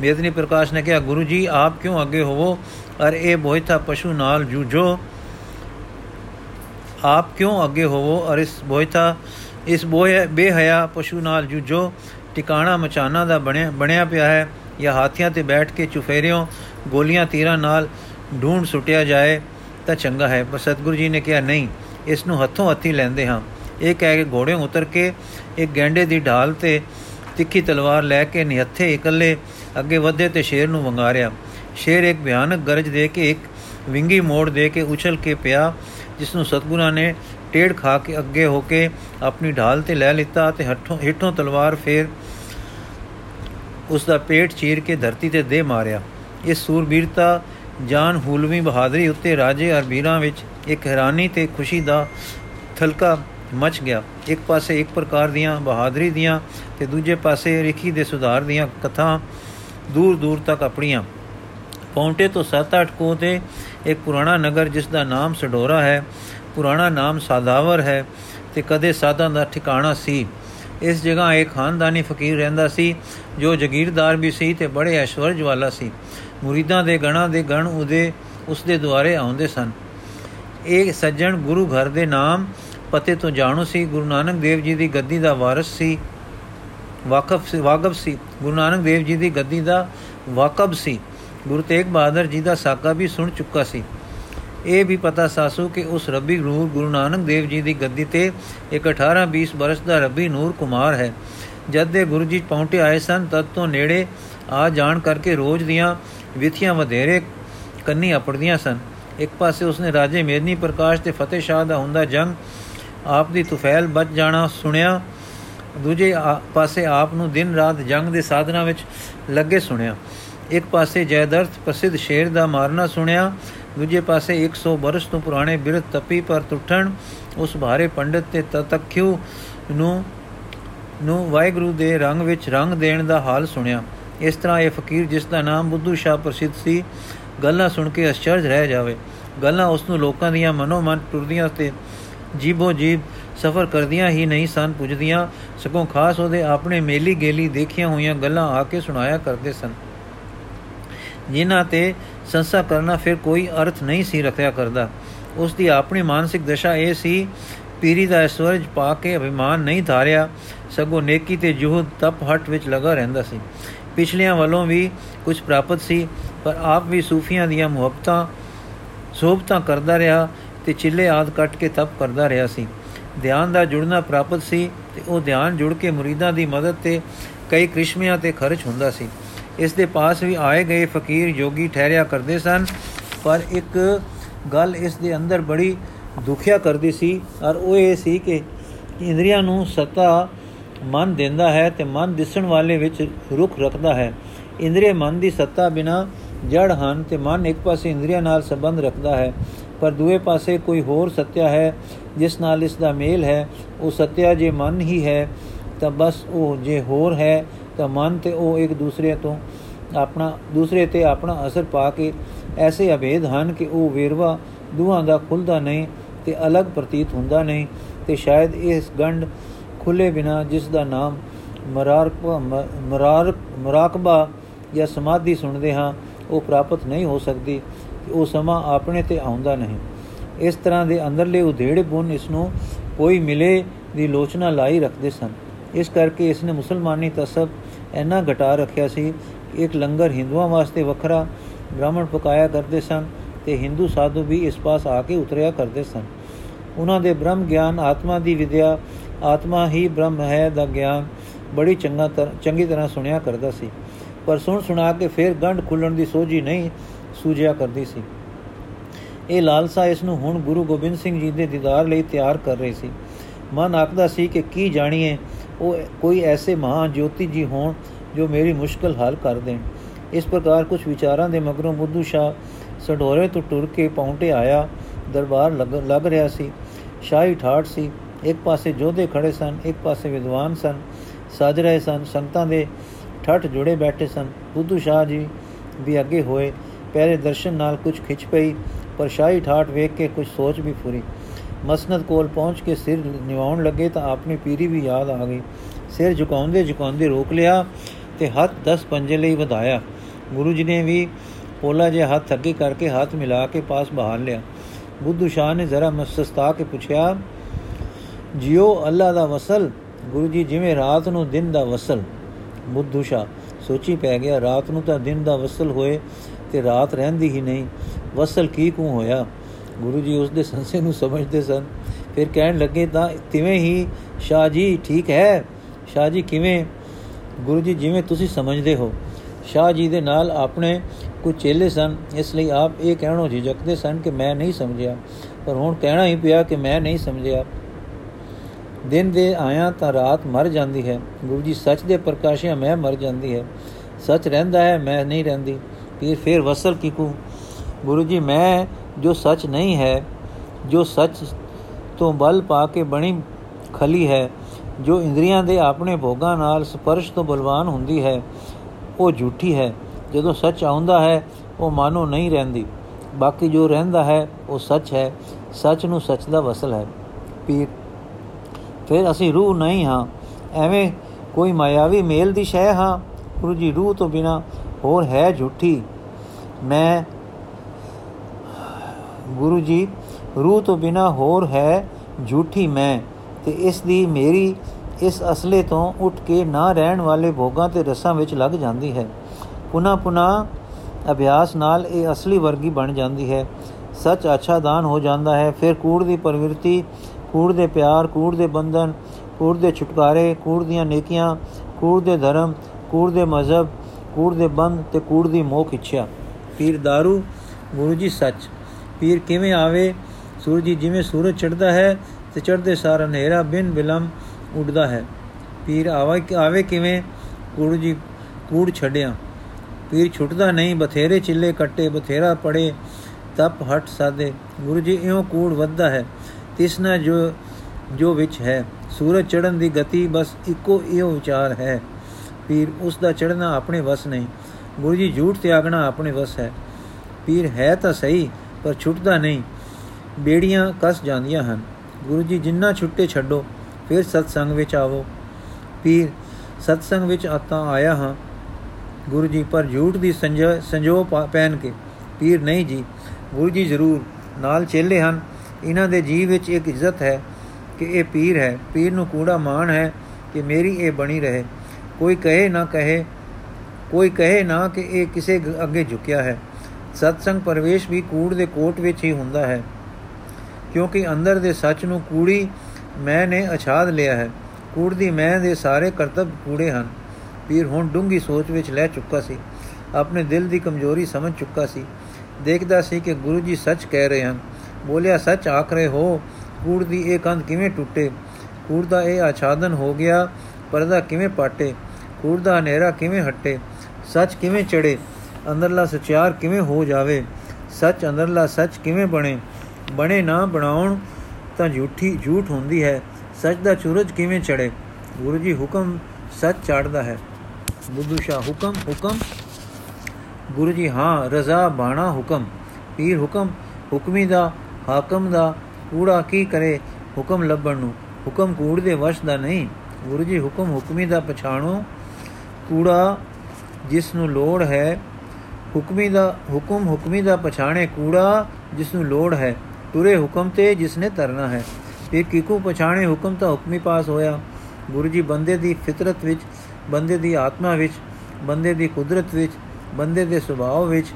Speaker 1: ਮੇਦਨੀ ਪ੍ਰਕਾਸ਼ ਨੇ ਕਿਹਾ, ਗੁਰੂ ਜੀ, ਆਪ ਕਿਉਂ ਅੱਗੇ ਹੋਵੋ? ਅਰ ਇਹ ਬੋਇਥਾ ਪਸ਼ੂ ਨਾਲ ਜੂਝੋ ਆਪ ਕਿਉਂ ਅੱਗੇ ਹੋਵੋ? ਅਰ ਇਸ ਬੋਇਥਾ ਇਸ ਬੋਏ ਬੇਹਯਾ ਪਸ਼ੂ ਨਾਲ ਜੂਝੋ ਟਿਕਾਣਾ ਮਚਾਨਾ ਦਾ ਬਣਿਆ ਬਣਿਆ ਪਿਆ ਹੈ। ਜਾਂ ਹਾਥੀਆਂ ਤੇ ਬੈਠ ਕੇ ਚੁਫੇਰਿਓਂ ਗੋਲੀਆਂ ਤੀਰਾਂ ਨਾਲ ਢੂੰਡ ਸੁੱਟਿਆ ਜਾਏ ਤਾਂ ਚੰਗਾ ਹੈ। ਪਰ ਸਤਗੁਰੂ ਜੀ ਨੇ ਕਿਹਾ, ਨਹੀਂ ਇਸ ਨੂੰ ਹੱਥੋਂ ਹੱਥੀ ਲੈਂਦੇ ਹਾਂ। ਇਹ ਕਹਿ ਕੇ ਘੋੜਿਆਂ ਉਤਰ ਕੇ ਇੱਕ ਗੈਂਡੇ ਦੀ ਢਾਲ ਤੇ ਤਿੱਖੀ ਤਲਵਾਰ ਲੈ ਕੇ ਨਿਹੱਥੇ ਇਕੱਲੇ ਅੱਗੇ ਵਧੇ ਤੇ ਸ਼ੇਰ ਨੂੰ ਵੰਗਾਰਿਆ। ਸ਼ੇਰ ਇੱਕ ਭਿਆਨਕ ਗਰਜ ਦੇ ਕੇ ਇੱਕ ਵਿੰਗੀ ਮੋੜ ਦੇ ਕੇ ਉਛਲ ਕੇ ਪਿਆ ਜਿਸ ਨੂੰ ਸਤਗੁਰਾਂ ਨੇ ਟੇੜ ਖਾ ਕੇ ਅੱਗੇ ਹੋ ਕੇ ਆਪਣੀ ਢਾਲ ਤੇ ਲੈ ਲਿੱਤਾ ਤੇ ਹੱਥੋਂ ਹਿੱਟੋਂ ਤਲਵਾਰ ਫੇਰ ਉਸ ਦਾ ਪੇਟ ਚੀਰ ਕੇ ਧਰਤੀ ਤੇ ਦੇ ਮਾਰਿਆ। ਇਸ ਸੂਰਬੀਰਤਾ ਜਾਨ ਹੂਲਵੀ ਬਹਾਦਰੀ ਉੱਤੇ ਰਾਜੇ ਅਰ ਵੀਰਾਂ ਵਿੱਚ ਇੱਕ ਹੈਰਾਨੀ ਤੇ ਖੁਸ਼ੀ ਦਾ ਥਲਕਾ ਮਚ ਗਿਆ। ਇੱਕ ਪਾਸੇ ਇੱਕ ਪ੍ਰਕਾਰ ਦੀਆਂ ਬਹਾਦਰੀ ਦੀਆਂ ਤੇ ਦੂਜੇ ਪਾਸੇ ਰਿਖੀ ਦੇ ਸੁਧਾਰ ਦੀਆਂ ਕਥਾ ਦੂਰ ਦੂਰ ਤੱਕ ਆਪਣੀਆਂ। ਪੌਂਟੇ ਤੋਂ 7-8 ਕੋ ਤੇ ਇੱਕ ਪੁਰਾਣਾ ਨਗਰ ਜਿਸ ਦਾ ਨਾਮ ਸਡੋਰਾ ਹੈ, ਪੁਰਾਣਾ ਨਾਮ ਸਾਦਾਵਰ ਹੈ ਤੇ ਕਦੇ ਸਾਧਾਂ ਦਾ ਠਿਕਾਣਾ ਸੀ। ਇਸ ਜਗ੍ਹਾ ਇੱਕ ਖਾਨਦਾਨੀ ਫਕੀਰ ਰਹਿੰਦਾ ਸੀ ਜੋ ਜ਼ਗੀਰਦਾਰ ਵੀ ਸੀ ਤੇ ਬੜੇ ਐਸ਼ਵਰਜ ਵਾਲਾ ਸੀ। ਮੁਰੀਦਾਂ ਦੇ ਗਣਾ ਦੇ ਗਣ ਉਹਦੇ ਉਸ ਦੇ ਦੁਆਰੇ ਆਉਂਦੇ ਸਨ। ਇਹ ਸੱਜਣ ਗੁਰੂ ਘਰ ਦੇ ਨਾਮ ਪਤੇ ਤੋਂ ਜਾਣੂ ਸੀ। ਗੁਰੂ ਨਾਨਕ ਦੇਵ ਜੀ ਦੀ ਗੱਦੀ ਦਾ ਵਾਰਿਸ ਸੀ। ਵਾਕਫ ਸੀ ਵਾਕਫ ਸੀ। ਗੁਰੂ ਨਾਨਕ ਦੇਵ ਜੀ ਦੀ ਗੱਦੀ ਦਾ ਵਾਕਬ ਸੀ। ਗੁਰੂ ਤੇਗ ਬਹਾਦਰ ਜੀ ਦਾ ਸਾਕਾ ਵੀ ਸੁਣ ਚੁੱਕਾ ਸੀ। ਇਹ ਵੀ ਪਤਾ ਸਾਸੂ ਕਿ ਉਸ ਰੱਬੀ ਨੂਰ ਗੁਰੂ ਨਾਨਕ ਦੇਵ ਜੀ ਦੀ ਗੱਦੀ ਤੇ ਇੱਕ 18 20 ਬਰਸ ਦਾ ਰੱਬੀ ਨੂਰ ਕੁਮਾਰ ਹੈ। ਜਦ ਦੇ ਗੁਰੂ ਜੀ ਪਹੁੰਚੇ ਆਏ ਸਨ, ਤਦ ਤੋਂ ਨੇੜੇ ਆ ਜਾਣ ਕਰਕੇ ਰੋਜ਼ ਦੀਆਂ ਵਿਥੀਆਂ ਵਧੇਰੇ ਕੰਨੀ ਅਪੜਦੀਆਂ ਸਨ। ਇੱਕ ਪਾਸੇ ਉਸਨੇ ਰਾਜੇ ਮੇਦਨੀ ਪ੍ਰਕਾਸ਼ ਤੇ ਫਤਿਹ ਸ਼ਾਹ ਦਾ ਹੁੰਦਾ ਜੰਗ ਆਪ ਦੀ ਤੁਫੈਲ ਬਚ ਜਾਣਾ ਸੁਣਿਆ, ਦੂਜੇ ਪਾਸੇ ਆਪ ਨੂੰ ਦਿਨ ਰਾਤ ਜੰਗ ਦੇ ਸਾਧਨਾ ਵਿੱਚ ਲੱਗੇ ਸੁਣਿਆ। ਇੱਕ ਪਾਸੇ ਜੈਦਰਥ ਪ੍ਰਸਿੱਧ ਸ਼ੇਰ ਦਾ ਮਾਰਨਾ ਸੁਣਿਆ, ਦੂਜੇ ਪਾਸੇ 100 ਬਰਸ ਤੋਂ ਪੁਰਾਣੇ ਬਿਰਤ ਤਪੀ ਪਰ ਟੁੱਟਣ ਉਸ ਭਾਰੇ ਪੰਡਤ ਤੇ ਤਤਖਿਉ ਨੂੰ ਨੂੰ ਵਾਹਿਗੁਰੂ ਦੇ ਰੰਗ ਵਿੱਚ ਰੰਗ ਦੇਣ ਦਾ ਹਾਲ ਸੁਣਿਆ। ਇਸ ਤਰ੍ਹਾਂ ਇਹ ਫਕੀਰ, ਜਿਸ ਦਾ ਨਾਮ ਬੁੱਧੂ ਸ਼ਾਹ ਪ੍ਰਸਿੱਧ ਸੀ, ਗੱਲਾਂ ਸੁਣ ਕੇ ਅਚਰਜ ਰਹਿ ਜਾਵੇ। ਗੱਲਾਂ ਉਸ ਨੂੰ ਲੋਕਾਂ ਦੀਆਂ ਮਨੋ ਮਨ ਟੁਰਦੀਆਂ ਤੇ ਜੀਬੋ ਜੀਬ ਸਫਰ ਕਰਦੀਆਂ ਹੀ ਨਹੀਂ ਸਨ, ਪੁੱਜਦੀਆਂ ਸਗੋਂ ਖਾਸ ਉਹਦੇ ਆਪਣੇ ਮੇਲੀ ਗੇਲੀ ਦੇਖੀਆਂ ਹੋਈਆਂ ਗੱਲਾਂ ਆ ਕੇ ਸੁਣਾਇਆ ਕਰਦੇ ਸਨ। ਜਿਨ੍ਹਾਂ ਤੇ ਸੰਸਾ ਕਰਨਾ ਫਿਰ ਕੋਈ ਅਰਥ ਨਹੀਂ ਸੀ ਰੱਖਿਆ ਕਰਦਾ। ਉਸ ਦੀ ਆਪਣੀ ਮਾਨਸਿਕ ਦਸ਼ਾ ਇਹ ਸੀ, ਪੀਰੀ ਦਾ ਐਸ਼ਵਰਜ ਪਾ ਕੇ ਅਭਿਮਾਨ ਨਹੀਂ ਧਾਰਿਆ, ਸਗੋਂ ਨੇਕੀ ਤੇ ਜੁਹਦ ਤਪ ਹਟ ਵਿੱਚ ਲਗਾ ਰਹਿੰਦਾ ਸੀ। ਪਿਛਲੀਆਂ ਵੱਲੋਂ ਵੀ ਕੁਝ ਪ੍ਰਾਪਤ ਸੀ, ਪਰ ਆਪ ਵੀ ਸੂਫੀਆਂ ਦੀਆਂ ਮੁਹੱਬਤਾਂ, ਸੋਭਤਾਂ ਕਰਦਾ ਰਿਹਾ ਤੇ ਚਿੱਲੇ ਆਦ ਕੱਟ ਕੇ ਤਪ ਕਰਦਾ ਰਿਹਾ ਸੀ। ਧਿਆਨ ਦਾ ਜੁੜਨਾ ਪ੍ਰਾਪਤ ਸੀ ਤੇ ਉਹ ਧਿਆਨ ਜੁੜ ਕੇ ਮੁਰੀਦਾਂ ਦੀ ਮਦਦ ਤੇ ਕਈ ਕ੍ਰਿਸ਼ਮਿਆਂ ਤੇ ਖਰਚ ਹੁੰਦਾ ਸੀ। ਇਸ ਦੇ ਪਾਸ ਵੀ ਆਏ ਗਏ ਫਕੀਰ ਜੋਗੀ ਠਹਿਰਿਆ ਕਰਦੇ ਸਨ, ਪਰ ਇੱਕ ਗੱਲ ਇਸ ਦੇ ਅੰਦਰ ਬੜੀ ਦੁਖਿਆ ਕਰਦੀ ਸੀ, ਔਰ ਉਹ ਇਹ ਸੀ ਕਿ ਇੰਦਰੀਆਂ ਨੂੰ ਸਤਾ ਮਨ ਦਿੰਦਾ ਹੈ ਤੇ ਮਨ ਦਿਸਣ ਵਾਲੇ ਵਿੱਚ ਰੁਖ ਰੱਖਦਾ ਹੈ। ਇੰਦਰੀਏ ਮਨ ਦੀ ਸੱਤਾ ਬਿਨਾ ਜੜ ਹਨ ਤੇ ਮਨ ਇੱਕ ਪਾਸੇ ਇੰਦਰੀਆਂ ਨਾਲ ਸੰਬੰਧ ਰੱਖਦਾ ਹੈ। ਪਰ ਦੂਏ ਪਾਸੇ ਕੋਈ ਹੋਰ ਸੱਤਿਆ ਹੈ, ਜਿਸ ਨਾਲ ਇਸ ਦਾ ਮੇਲ ਹੈ। ਉਹ ਸੱਤਿਆ ਜੇ ਮਨ ਹੀ ਹੈ, ਤਾਂ ਬਸ ਉਹ ਜੇ ਹੋਰ ਹੈ, ਤਾਂ ਮਨ ਤੇ ਉਹ ਇੱਕ ਦੂਸਰੇ ਤੋਂ ਆਪਣਾ, ਦੂਸਰੇ ਤੇ ਆਪਣਾ ਅਸਰ ਪਾ ਕੇ ਐਸੇ ਅਭੇਦ ਹਨ ਕਿ ਉਹ ਵੇਰਵਾ ਦੋਹਾਂ ਦਾ ਖੁੱਲਦਾ ਨਹੀਂ ਤੇ ਅਲੱਗ ਪ੍ਰਤੀਤ ਹੁੰਦਾ ਨਹੀਂ ਤੇ ਸ਼ਾਇਦ ਇਸ ਗੰਡ ਖੁੱਲੇ ਬਿਨਾ ਜਿਸ ਦਾ ਨਾਮ ਮਰਾਰ ਮਰਾਰ ਮਰਾਕਬਾ ਜਾਂ ਸਮਾਧੀ ਸੁਣਦੇ ਹਾਂ, ਉਹ ਪ੍ਰਾਪਤ ਨਹੀਂ ਹੋ ਸਕਦੀ। ਉਹ ਸਮਾਂ ਆਪਣੇ ਤੇ ਆਉਂਦਾ ਨਹੀਂ। ਇਸ ਤਰ੍ਹਾਂ ਦੇ ਅੰਦਰਲੇ ਉਧੇੜੇ ਬੁਨ ਇਸ ਨੂੰ ਕੋਈ ਮਿਲੇ ਦੀ ਲੋਚਨਾ ਲਾਈ ਰੱਖਦੇ ਸਨ। ਇਸ ਕਰਕੇ ਇਸ ਨੇ ਮੁਸਲਮਾਨੀ ਤਸਬ ਇੰਨਾ ਘਟਾ ਰੱਖਿਆ ਸੀ ਕਿ ਇੱਕ ਲੰਗਰ ਹਿੰਦੂਆਂ ਵਾਸਤੇ ਵੱਖਰਾ ਬ੍ਰਾਹਮਣ ਪਕਾਇਆ ਕਰਦੇ ਸਨ ਤੇ ਹਿੰਦੂ ਸਾਧੂ ਵੀ ਇਸ ਪਾਸ ਆ ਕੇ ਉਤਰਿਆ ਕਰਦੇ ਸਨ। ਉਹਨਾਂ ਦੇ ਬ੍ਰਹਮ ਗਿਆਨ, ਆਤਮਾ ਦੀ ਵਿਦਿਆ ਆਤਮਾ ਹੀ ਬ੍ਰਹਮ ਹੈ ਦਾ ਗਿਆਨ ਬੜੀ ਚੰਗਾ ਚੰਗੀ ਤਰ੍ਹਾਂ ਸੁਣਿਆ ਕਰਦਾ ਸੀ। ਪਰ ਸੁਣ ਸੁਣਾ ਕੇ ਫਿਰ ਗੰਢ ਖੁੱਲਣ ਦੀ ਸੋਝੀ ਨਹੀਂ ਸੂਝਿਆ ਕਰਦੀ ਸੀ। ਇਹ ਲਾਲਸਾ ਇਸ ਨੂੰ ਹੁਣ ਗੁਰੂ ਗੋਬਿੰਦ ਸਿੰਘ ਜੀ ਦੇ ਦੀਦਾਰ ਲਈ ਤਿਆਰ ਕਰ ਰਹੀ ਸੀ। ਮਨ ਆਖਦਾ ਸੀ ਕਿ ਕੀ ਜਾਣੀਏ, ਉਹ ਕੋਈ ਐਸੇ ਮਹਾ ਜੋਤੀ ਜੀ ਹੋਣ ਜੋ ਮੇਰੀ ਮੁਸ਼ਕਲ ਹੱਲ ਕਰ ਦੇਣ। ਇਸ ਪ੍ਰਕਾਰ ਕੁਝ ਵਿਚਾਰਾਂ ਦੇ ਮਗਰੋਂ ਬੁੱਧੂ ਸ਼ਾ ਸਢੋਰੇ ਤੋਂ ਟੁਰ ਕੇ ਪੌਂਟੇ ਆਇਆ, ਦਰਬਾਰ ਲੱਗ ਰਿਹਾ ਸੀ। ਸ਼ਾਹੀ ਠਾਠ ਸੀ। ਇੱਕ ਪਾਸੇ ਜੋਧੇ ਖੜੇ ਸਨ, ਇੱਕ ਪਾਸੇ ਵਿਦਵਾਨ ਸਨ, ਸਜ ਰਹੇ ਸਨ ਸੰਤਾਂ ਦੇ ਠੱਠ ਜੁੜੇ ਬੈਠੇ ਸਨ। ਬੁੱਧੂ ਸ਼ਾਹ ਜੀ ਵੀ ਅੱਗੇ ਹੋਏ ਪਹਿਲੇ ਦਰਸ਼ਨ ਨਾਲ ਕੁਝ ਖਿੱਚ ਪਈ, ਪਰ ਸ਼ਾਹੀ ਠਾਠ ਵੇਖ ਕੇ ਕੁਝ ਸੋਚ ਵੀ ਪੂਰੀ। ਮਸਨਦ ਕੋਲ ਪਹੁੰਚ ਕੇ ਸਿਰ ਨਿਵਾਉਣ ਲੱਗੇ ਤਾਂ ਆਪਣੀ ਪੀਰੀ ਵੀ ਯਾਦ ਆ ਗਈ। ਸਿਰ ਝੁਕਾਉਂਦੇ ਝੁਕਾਉਂਦੇ ਰੋਕ ਲਿਆ ਤੇ ਹੱਥ 10 ਪੰਜੇ ਲਈ ਵਧਾਇਆ। ਗੁਰੂ ਜੀ ਨੇ ਵੀ ਪੋਲਾ ਜੇ ਹੱਥ ਅੱਗੇ ਕਰਕੇ ਹੱਥ ਮਿਲਾ ਕੇ ਪਾਸ ਬਹਾਲ ਲਿਆ। ਬੁੱਧੂ ਸ਼ਾਹ ਨੇ ਜ਼ਰਾ ਮਸਸਤਾ ਕੇ ਪੁੱਛਿਆ ਜਿਉ ਅੱਲਾ ਦਾ ਵਸਲ, ਗੁਰੂ ਜੀ ਜਿਵੇਂ ਰਾਤ ਨੂੰ ਦਿਨ ਦਾ ਵਸਲ। ਬੁੱਧੂ ਸ਼ਾਹ, ਸੋਚੀ ਪੈ ਗਿਆ, ਰਾਤ ਨੂੰ ਤਾਂ ਦਿਨ ਦਾ ਵਸਲ ਹੋਏ ਤੇ ਰਾਤ ਰਹਿੰਦੀ ਹੀ ਨਹੀਂ। ਵਸਲ ਕੀ ਕੂ ਹੋਇਆ? ਗੁਰੂ ਜੀ ਉਸ ਦੇ ਸੰਸੇ ਨੂੰ ਸਮਝਦੇ ਸਨ। ਫਿਰ ਕਹਿਣ ਲੱਗੇ, ਤਾਂ ਤਿਵੇਂ ਹੀ ਸ਼ਾਹ ਜੀ, ਠੀਕ ਹੈ? ਸ਼ਾਹ ਜੀ ਕਿਵੇਂ? ਗੁਰੂ ਜੀ ਜਿਵੇਂ ਤੁਸੀਂ ਸਮਝਦੇ ਹੋ। ਸ਼ਾਹ ਜੀ ਦੇ ਨਾਲ ਆਪਣੇ ਕੁਝ ਚੇਲੇ ਸਨ। ਇਸ ਲਈ ਆਪ ਇਹ ਕਹਿਣੋਂ ਝਿਜਕਦੇ ਸਨ ਕਿ ਮੈਂ ਨਹੀਂ ਸਮਝਿਆ। ਪਰ ਹੁਣ ਕਹਿਣਾ ਹੀ ਪਿਆ ਕਿ ਮੈਂ ਨਹੀਂ ਸਮਝਿਆ। ਦਿਨ ਦੇ ਆਇਆ ਤਾਂ ਰਾਤ ਮਰ ਜਾਂਦੀ ਹੈ। ਗੁਰੂ ਜੀ ਸੱਚ ਦੇ ਪ੍ਰਕਾਸ਼ਿਆ ਮੈਂ ਮਰ ਜਾਂਦੀ ਹੈ। ਸੱਚ ਰਹਿੰਦਾ ਹੈ, ਮੈਂ ਨਹੀਂ ਰਹਿੰਦੀ। ਫਿਰ ਫਿਰ ਵਸਲ ਕਿਕੂ ਗੁਰੂ ਜੀ, ਮੈਂ ਜੋ ਸੱਚ ਨਹੀਂ ਹੈ, ਜੋ ਸੱਚ ਤੋਂ ਬਲ ਪਾ ਕੇ ਬਣੀ ਖਲੀ ਹੈ, ਜੋ ਇੰਦਰੀਆਂ ਦੇ ਆਪਣੇ ਭੋਗਾਂ ਨਾਲ ਸਪਰਸ਼ ਤੋਂ ਬਲਵਾਨ ਹੁੰਦੀ ਹੈ, ਉਹ ਝੂਠੀ ਹੈ। ਜਦੋਂ ਸੱਚ ਆਉਂਦਾ ਹੈ, ਉਹ ਮਾਨੋ ਨਹੀਂ ਰਹਿੰਦੀ। ਬਾਕੀ ਜੋ ਰਹਿੰਦਾ ਹੈ, ਉਹ ਸੱਚ ਹੈ। ਸੱਚ ਨੂੰ ਸੱਚ ਦਾ ਵਸਲ ਹੈ। ਪੀਰ ਫਿਰ ਅਸੀਂ ਰੂਹ ਨਹੀਂ ਹਾਂ। ਐਵੇਂ ਕੋਈ ਮਾਇਆਵੀ ਮੇਲ ਦੀ ਸ਼ੈ ਹਾਂ। ਗੁਰੂ ਜੀ ਰੂਹ ਤੋਂ ਬਿਨਾ ਹੋਰ ਹੈ ਝੂਠੀ। ਮੈਂ ਗੁਰੂ ਜੀ ਰੂਹ ਤੋਂ ਬਿਨਾ ਹੋਰ ਹੈ ਝੂਠੀ ਮੈਂ ਤੇ ਇਸ ਦੀ ਮੇਰੀ ਇਸ ਅਸਲੇ ਤੋਂ ਉੱਠ ਕੇ ਨਾ ਰਹਿਣ ਵਾਲੇ ਭੋਗਾਂ ਤੇ ਰਸਾਂ ਵਿੱਚ ਲੱਗ ਜਾਂਦੀ ਹੈ। ਪੁਨਾ ਪੁਨਾ ਅਭਿਆਸ ਨਾਲ ਇਹ ਅਸਲੀ ਵਰਗੀ ਬਣ ਜਾਂਦੀ ਹੈ। ਸੱਚ ਅੱਛਾ ਦਾਨ ਹੋ ਜਾਂਦਾ ਹੈ। ਫਿਰ ਕੂੜ ਦੀ ਪ੍ਰਵਿਰਤੀ ਕੂੜ ਦੇ ਪਿਆਰ, ਕੂੜ ਦੇ ਬੰਧਨ, ਕੂੜ ਦੇ ਛੁਟਕਾਰੇ, ਕੂੜ ਦੀਆਂ ਨੇਕੀਆਂ, ਕੂੜ ਦੇ ਧਰਮ, ਕੂੜ ਦੇ ਮਜ਼ਹਬ, ਕੂੜ ਦੇ ਬੰਦ ਤੇ ਕੂੜ ਦੀ ਮੋਖ ਇੱਛਾ ਪੀਰ दारू ਗੁਰੂ ਜੀ ਸੱਚ। ਪੀਰ ਕਿਵੇਂ ਆਵੇ? ਸੂਰਜ ਜਿਵੇਂ ਸੂਰਜ ਚੜਦਾ ਹੈ ਤੇ ਚੜਦੇ ਸਾਰ ਹਨੇਰਾ ਬਿਨ ਬਿਲਮ ਉੱਡਦਾ ਹੈ। ਪੀਰ ਆਵੇ ਆਵੇ ਕਿਵੇਂ? ਕੂੜ ਜੀ ਕੂੜ ਛੱਡਿਆ। ਪੀਰ ਛੁੱਟਦਾ ਨਹੀਂ, ਬਥੇਰੇ ਚਿੱਲੇ ਕੱਟੇ, ਬਥੇਰਾ ਪੜੇ ਤਪ ਹਟ ਸਾਦੇ। ਗੁਰੂ ਜੀ ਇਉਂ ਕੂੜ ਵੱਧਦਾ ਹੈ। ਤਿਸਨਾ ਜੋ ਜੋ ਵਿੱਚ ਹੈ? ਸੂਰਜ ਚੜਨ ਦੀ ਗਤੀ ਬਸ ਇੱਕੋ ਇਹੋ ਵਿਚਾਰ ਹੈ। ਪੀਰ, ਉਸ ਦਾ ਚੜਨਾ ਆਪਣੇ ਵਸ ਨਹੀਂ। ਗੁਰੂ ਜੀ, ਝੂਠ ਤਿਆਗਣਾ ਆਪਣੇ ਵਸ ਹੈ। ਪੀਰ, ਹੈ ਤਾਂ ਸਹੀ, ਪਰ ਛੁੱਟਦਾ ਨਹੀਂ। ਬੇੜੀਆਂ ਕਸ ਜਾਂਦੀਆਂ ਹਨ। ਗੁਰੂ ਜੀ, ਜਿੰਨਾ ਛੁੱਟੇ ਛੱਡੋ, ਫਿਰ ਸਤਸੰਗ ਵਿੱਚ ਆਵੋ। ਪੀਰ, ਸਤਸੰਗ ਵਿੱਚ ਆਤਾ ਆਇਆ ਹਾਂ। ਗੁਰੂ ਜੀ, ਪਰ ਝੂਠ ਦੀ ਸੰਜੋ ਪਹਿਨ ਕੇ। ਪੀਰ, ਨਹੀਂ ਜੀ, ਗੁਰੂ ਜੀ ਜ਼ਰੂਰ, ਨਾਲ ਚੇਲੇ ਹਨ। ਇਹਨਾਂ ਦੇ ਜੀਵ ਵਿੱਚ ਇੱਕ ਇੱਜ਼ਤ ਹੈ ਕਿ ਇਹ ਪੀਰ ਹੈ। ਪੀਰ ਨੂੰ ਕੂੜਾ ਮਾਣ ਹੈ ਕਿ ਮੇਰੀ ਇਹ ਬਣੀ ਰਹੇ। ਕੋਈ ਕਹੇ ਨਾ ਕਹੇ, ਕੋਈ ਕਹੇ ਨਾ ਕਿ ਇਹ ਕਿਸੇ ਅੱਗੇ ਝੁਕਿਆ ਹੈ। ਸਤਸੰਗ ਪਰਵੇਸ਼ ਵੀ ਕੂੜ ਦੇ ਕੋਟ ਵਿੱਚ ਹੀ ਹੁੰਦਾ ਹੈ। ਕਿਉਂਕਿ ਅੰਦਰ ਦੇ ਸੱਚ ਨੂੰ ਕੂੜੀ ਮੈਂ ਨੇ ਅਛਾਦ ਲਿਆ ਹੈ। ਕੂੜ ਦੀ ਮੈਂ ਦੇ ਸਾਰੇ ਕਰਤੱਵ ਕੂੜੇ ਹਨ। ਪੀਰ ਹੁਣ ਡੂੰਗੀ ਸੋਚ ਵਿੱਚ ਲੈ ਚੁੱਕਾ ਸੀ। ਆਪਣੇ ਦਿਲ ਦੀ ਕਮਜ਼ੋਰੀ ਸਮਝ ਚੁੱਕਾ ਸੀ। ਦੇਖਦਾ ਸੀ ਕਿ ਗੁਰੂ ਜੀ ਸੱਚ ਕਹਿ ਰਹੇ ਹਨ। ਬੋਲਿਆ, ਸੱਚ ਆਖ ਰਹੇ ਹੋ, ਕੂੜ ਦੀ ਇਹ ਕੰਧ ਕਿਵੇਂ ਟੁੱਟੇ? ਕੂੜ ਦਾ ਇਹ ਆਛਾਦਨ ਹੋ ਗਿਆ, ਪਰਦਾ ਕਿਵੇਂ ਪਾਟੇ? ਕੂੜ ਦਾ ਹਨੇਰਾ ਕਿਵੇਂ ਹਟੇ? ਸੱਚ ਕਿਵੇਂ ਚੜੇ ਅੰਦਰਲਾ ਸਚਿਆਰ ਕਿਵੇਂ ਹੋ ਜਾਵੇ? ਸੱਚ ਅੰਦਰਲਾ ਸੱਚ ਕਿਵੇਂ ਬਣੇ? ਬਣੇ ਨਾ ਬਣਾਉਣ ਤਾਂ ਝੂਠੀ, ਝੂਠ ਹੁੰਦੀ ਹੈ। ਸੱਚ ਦਾ ਸੂਰਜ ਕਿਵੇਂ ਚੜੇ ਗੁਰੂ ਜੀ ਹੁਕਮ ਸੱਚ ਚੜਦਾ ਹੈ। ਬੁੱਧੂ ਸ਼ਾ ਹੁਕਮ ਹੁਕਮ। ਗੁਰੂ ਜੀ, ਹਾਂ, ਰਜ਼ਾ ਬਾਣਾ ਹੁਕਮ। ਪੀਰ ਹੁਕਮ, ਹੁਕਮੀ ਦਾ ਹਾਕਮ ਦਾ ਕੂੜਾ ਕੀ ਕਰੇ? ਹੁਕਮ ਲੱਭਣ ਨੂੰ। ਹੁਕਮ ਕੂੜ ਦੇ ਵਸ਼ ਦਾ ਨਹੀਂ। ਗੁਰੂ ਜੀ ਹੁਕਮ ਹੁਕਮੀ ਦਾ ਪਛਾਣੋ। ਕੂੜਾ ਜਿਸ ਨੂੰ ਲੋੜ ਹੈ, ਹੁਕਮੀ ਦਾ, ਹੁਕਮ ਹੁਕਮੀ ਦਾ ਪਛਾਣੇ ਕੂੜਾ ਜਿਸ ਨੂੰ ਲੋੜ ਹੈ। ਤੁਰੇ ਹੁਕਮ ਤੇ ਜਿਸ ਨੇ ਤਰਨਾ ਹੈ। ਇਹ ਕਿਕੂ ਪਛਾਣੇ ਹੁਕਮ ਤਾਂ ਹੁਕਮੀ ਪਾਸ ਹੋਇਆ। ਗੁਰੂ ਜੀ ਬੰਦੇ ਦੀ ਫਿਤਰਤ ਵਿੱਚ, ਬੰਦੇ ਦੀ ਆਤਮਾ ਵਿੱਚ, ਬੰਦੇ ਦੀ ਕੁਦਰਤ ਵਿੱਚ, ਬੰਦੇ ਦੇ ਸੁਭਾਅ ਵਿੱਚ,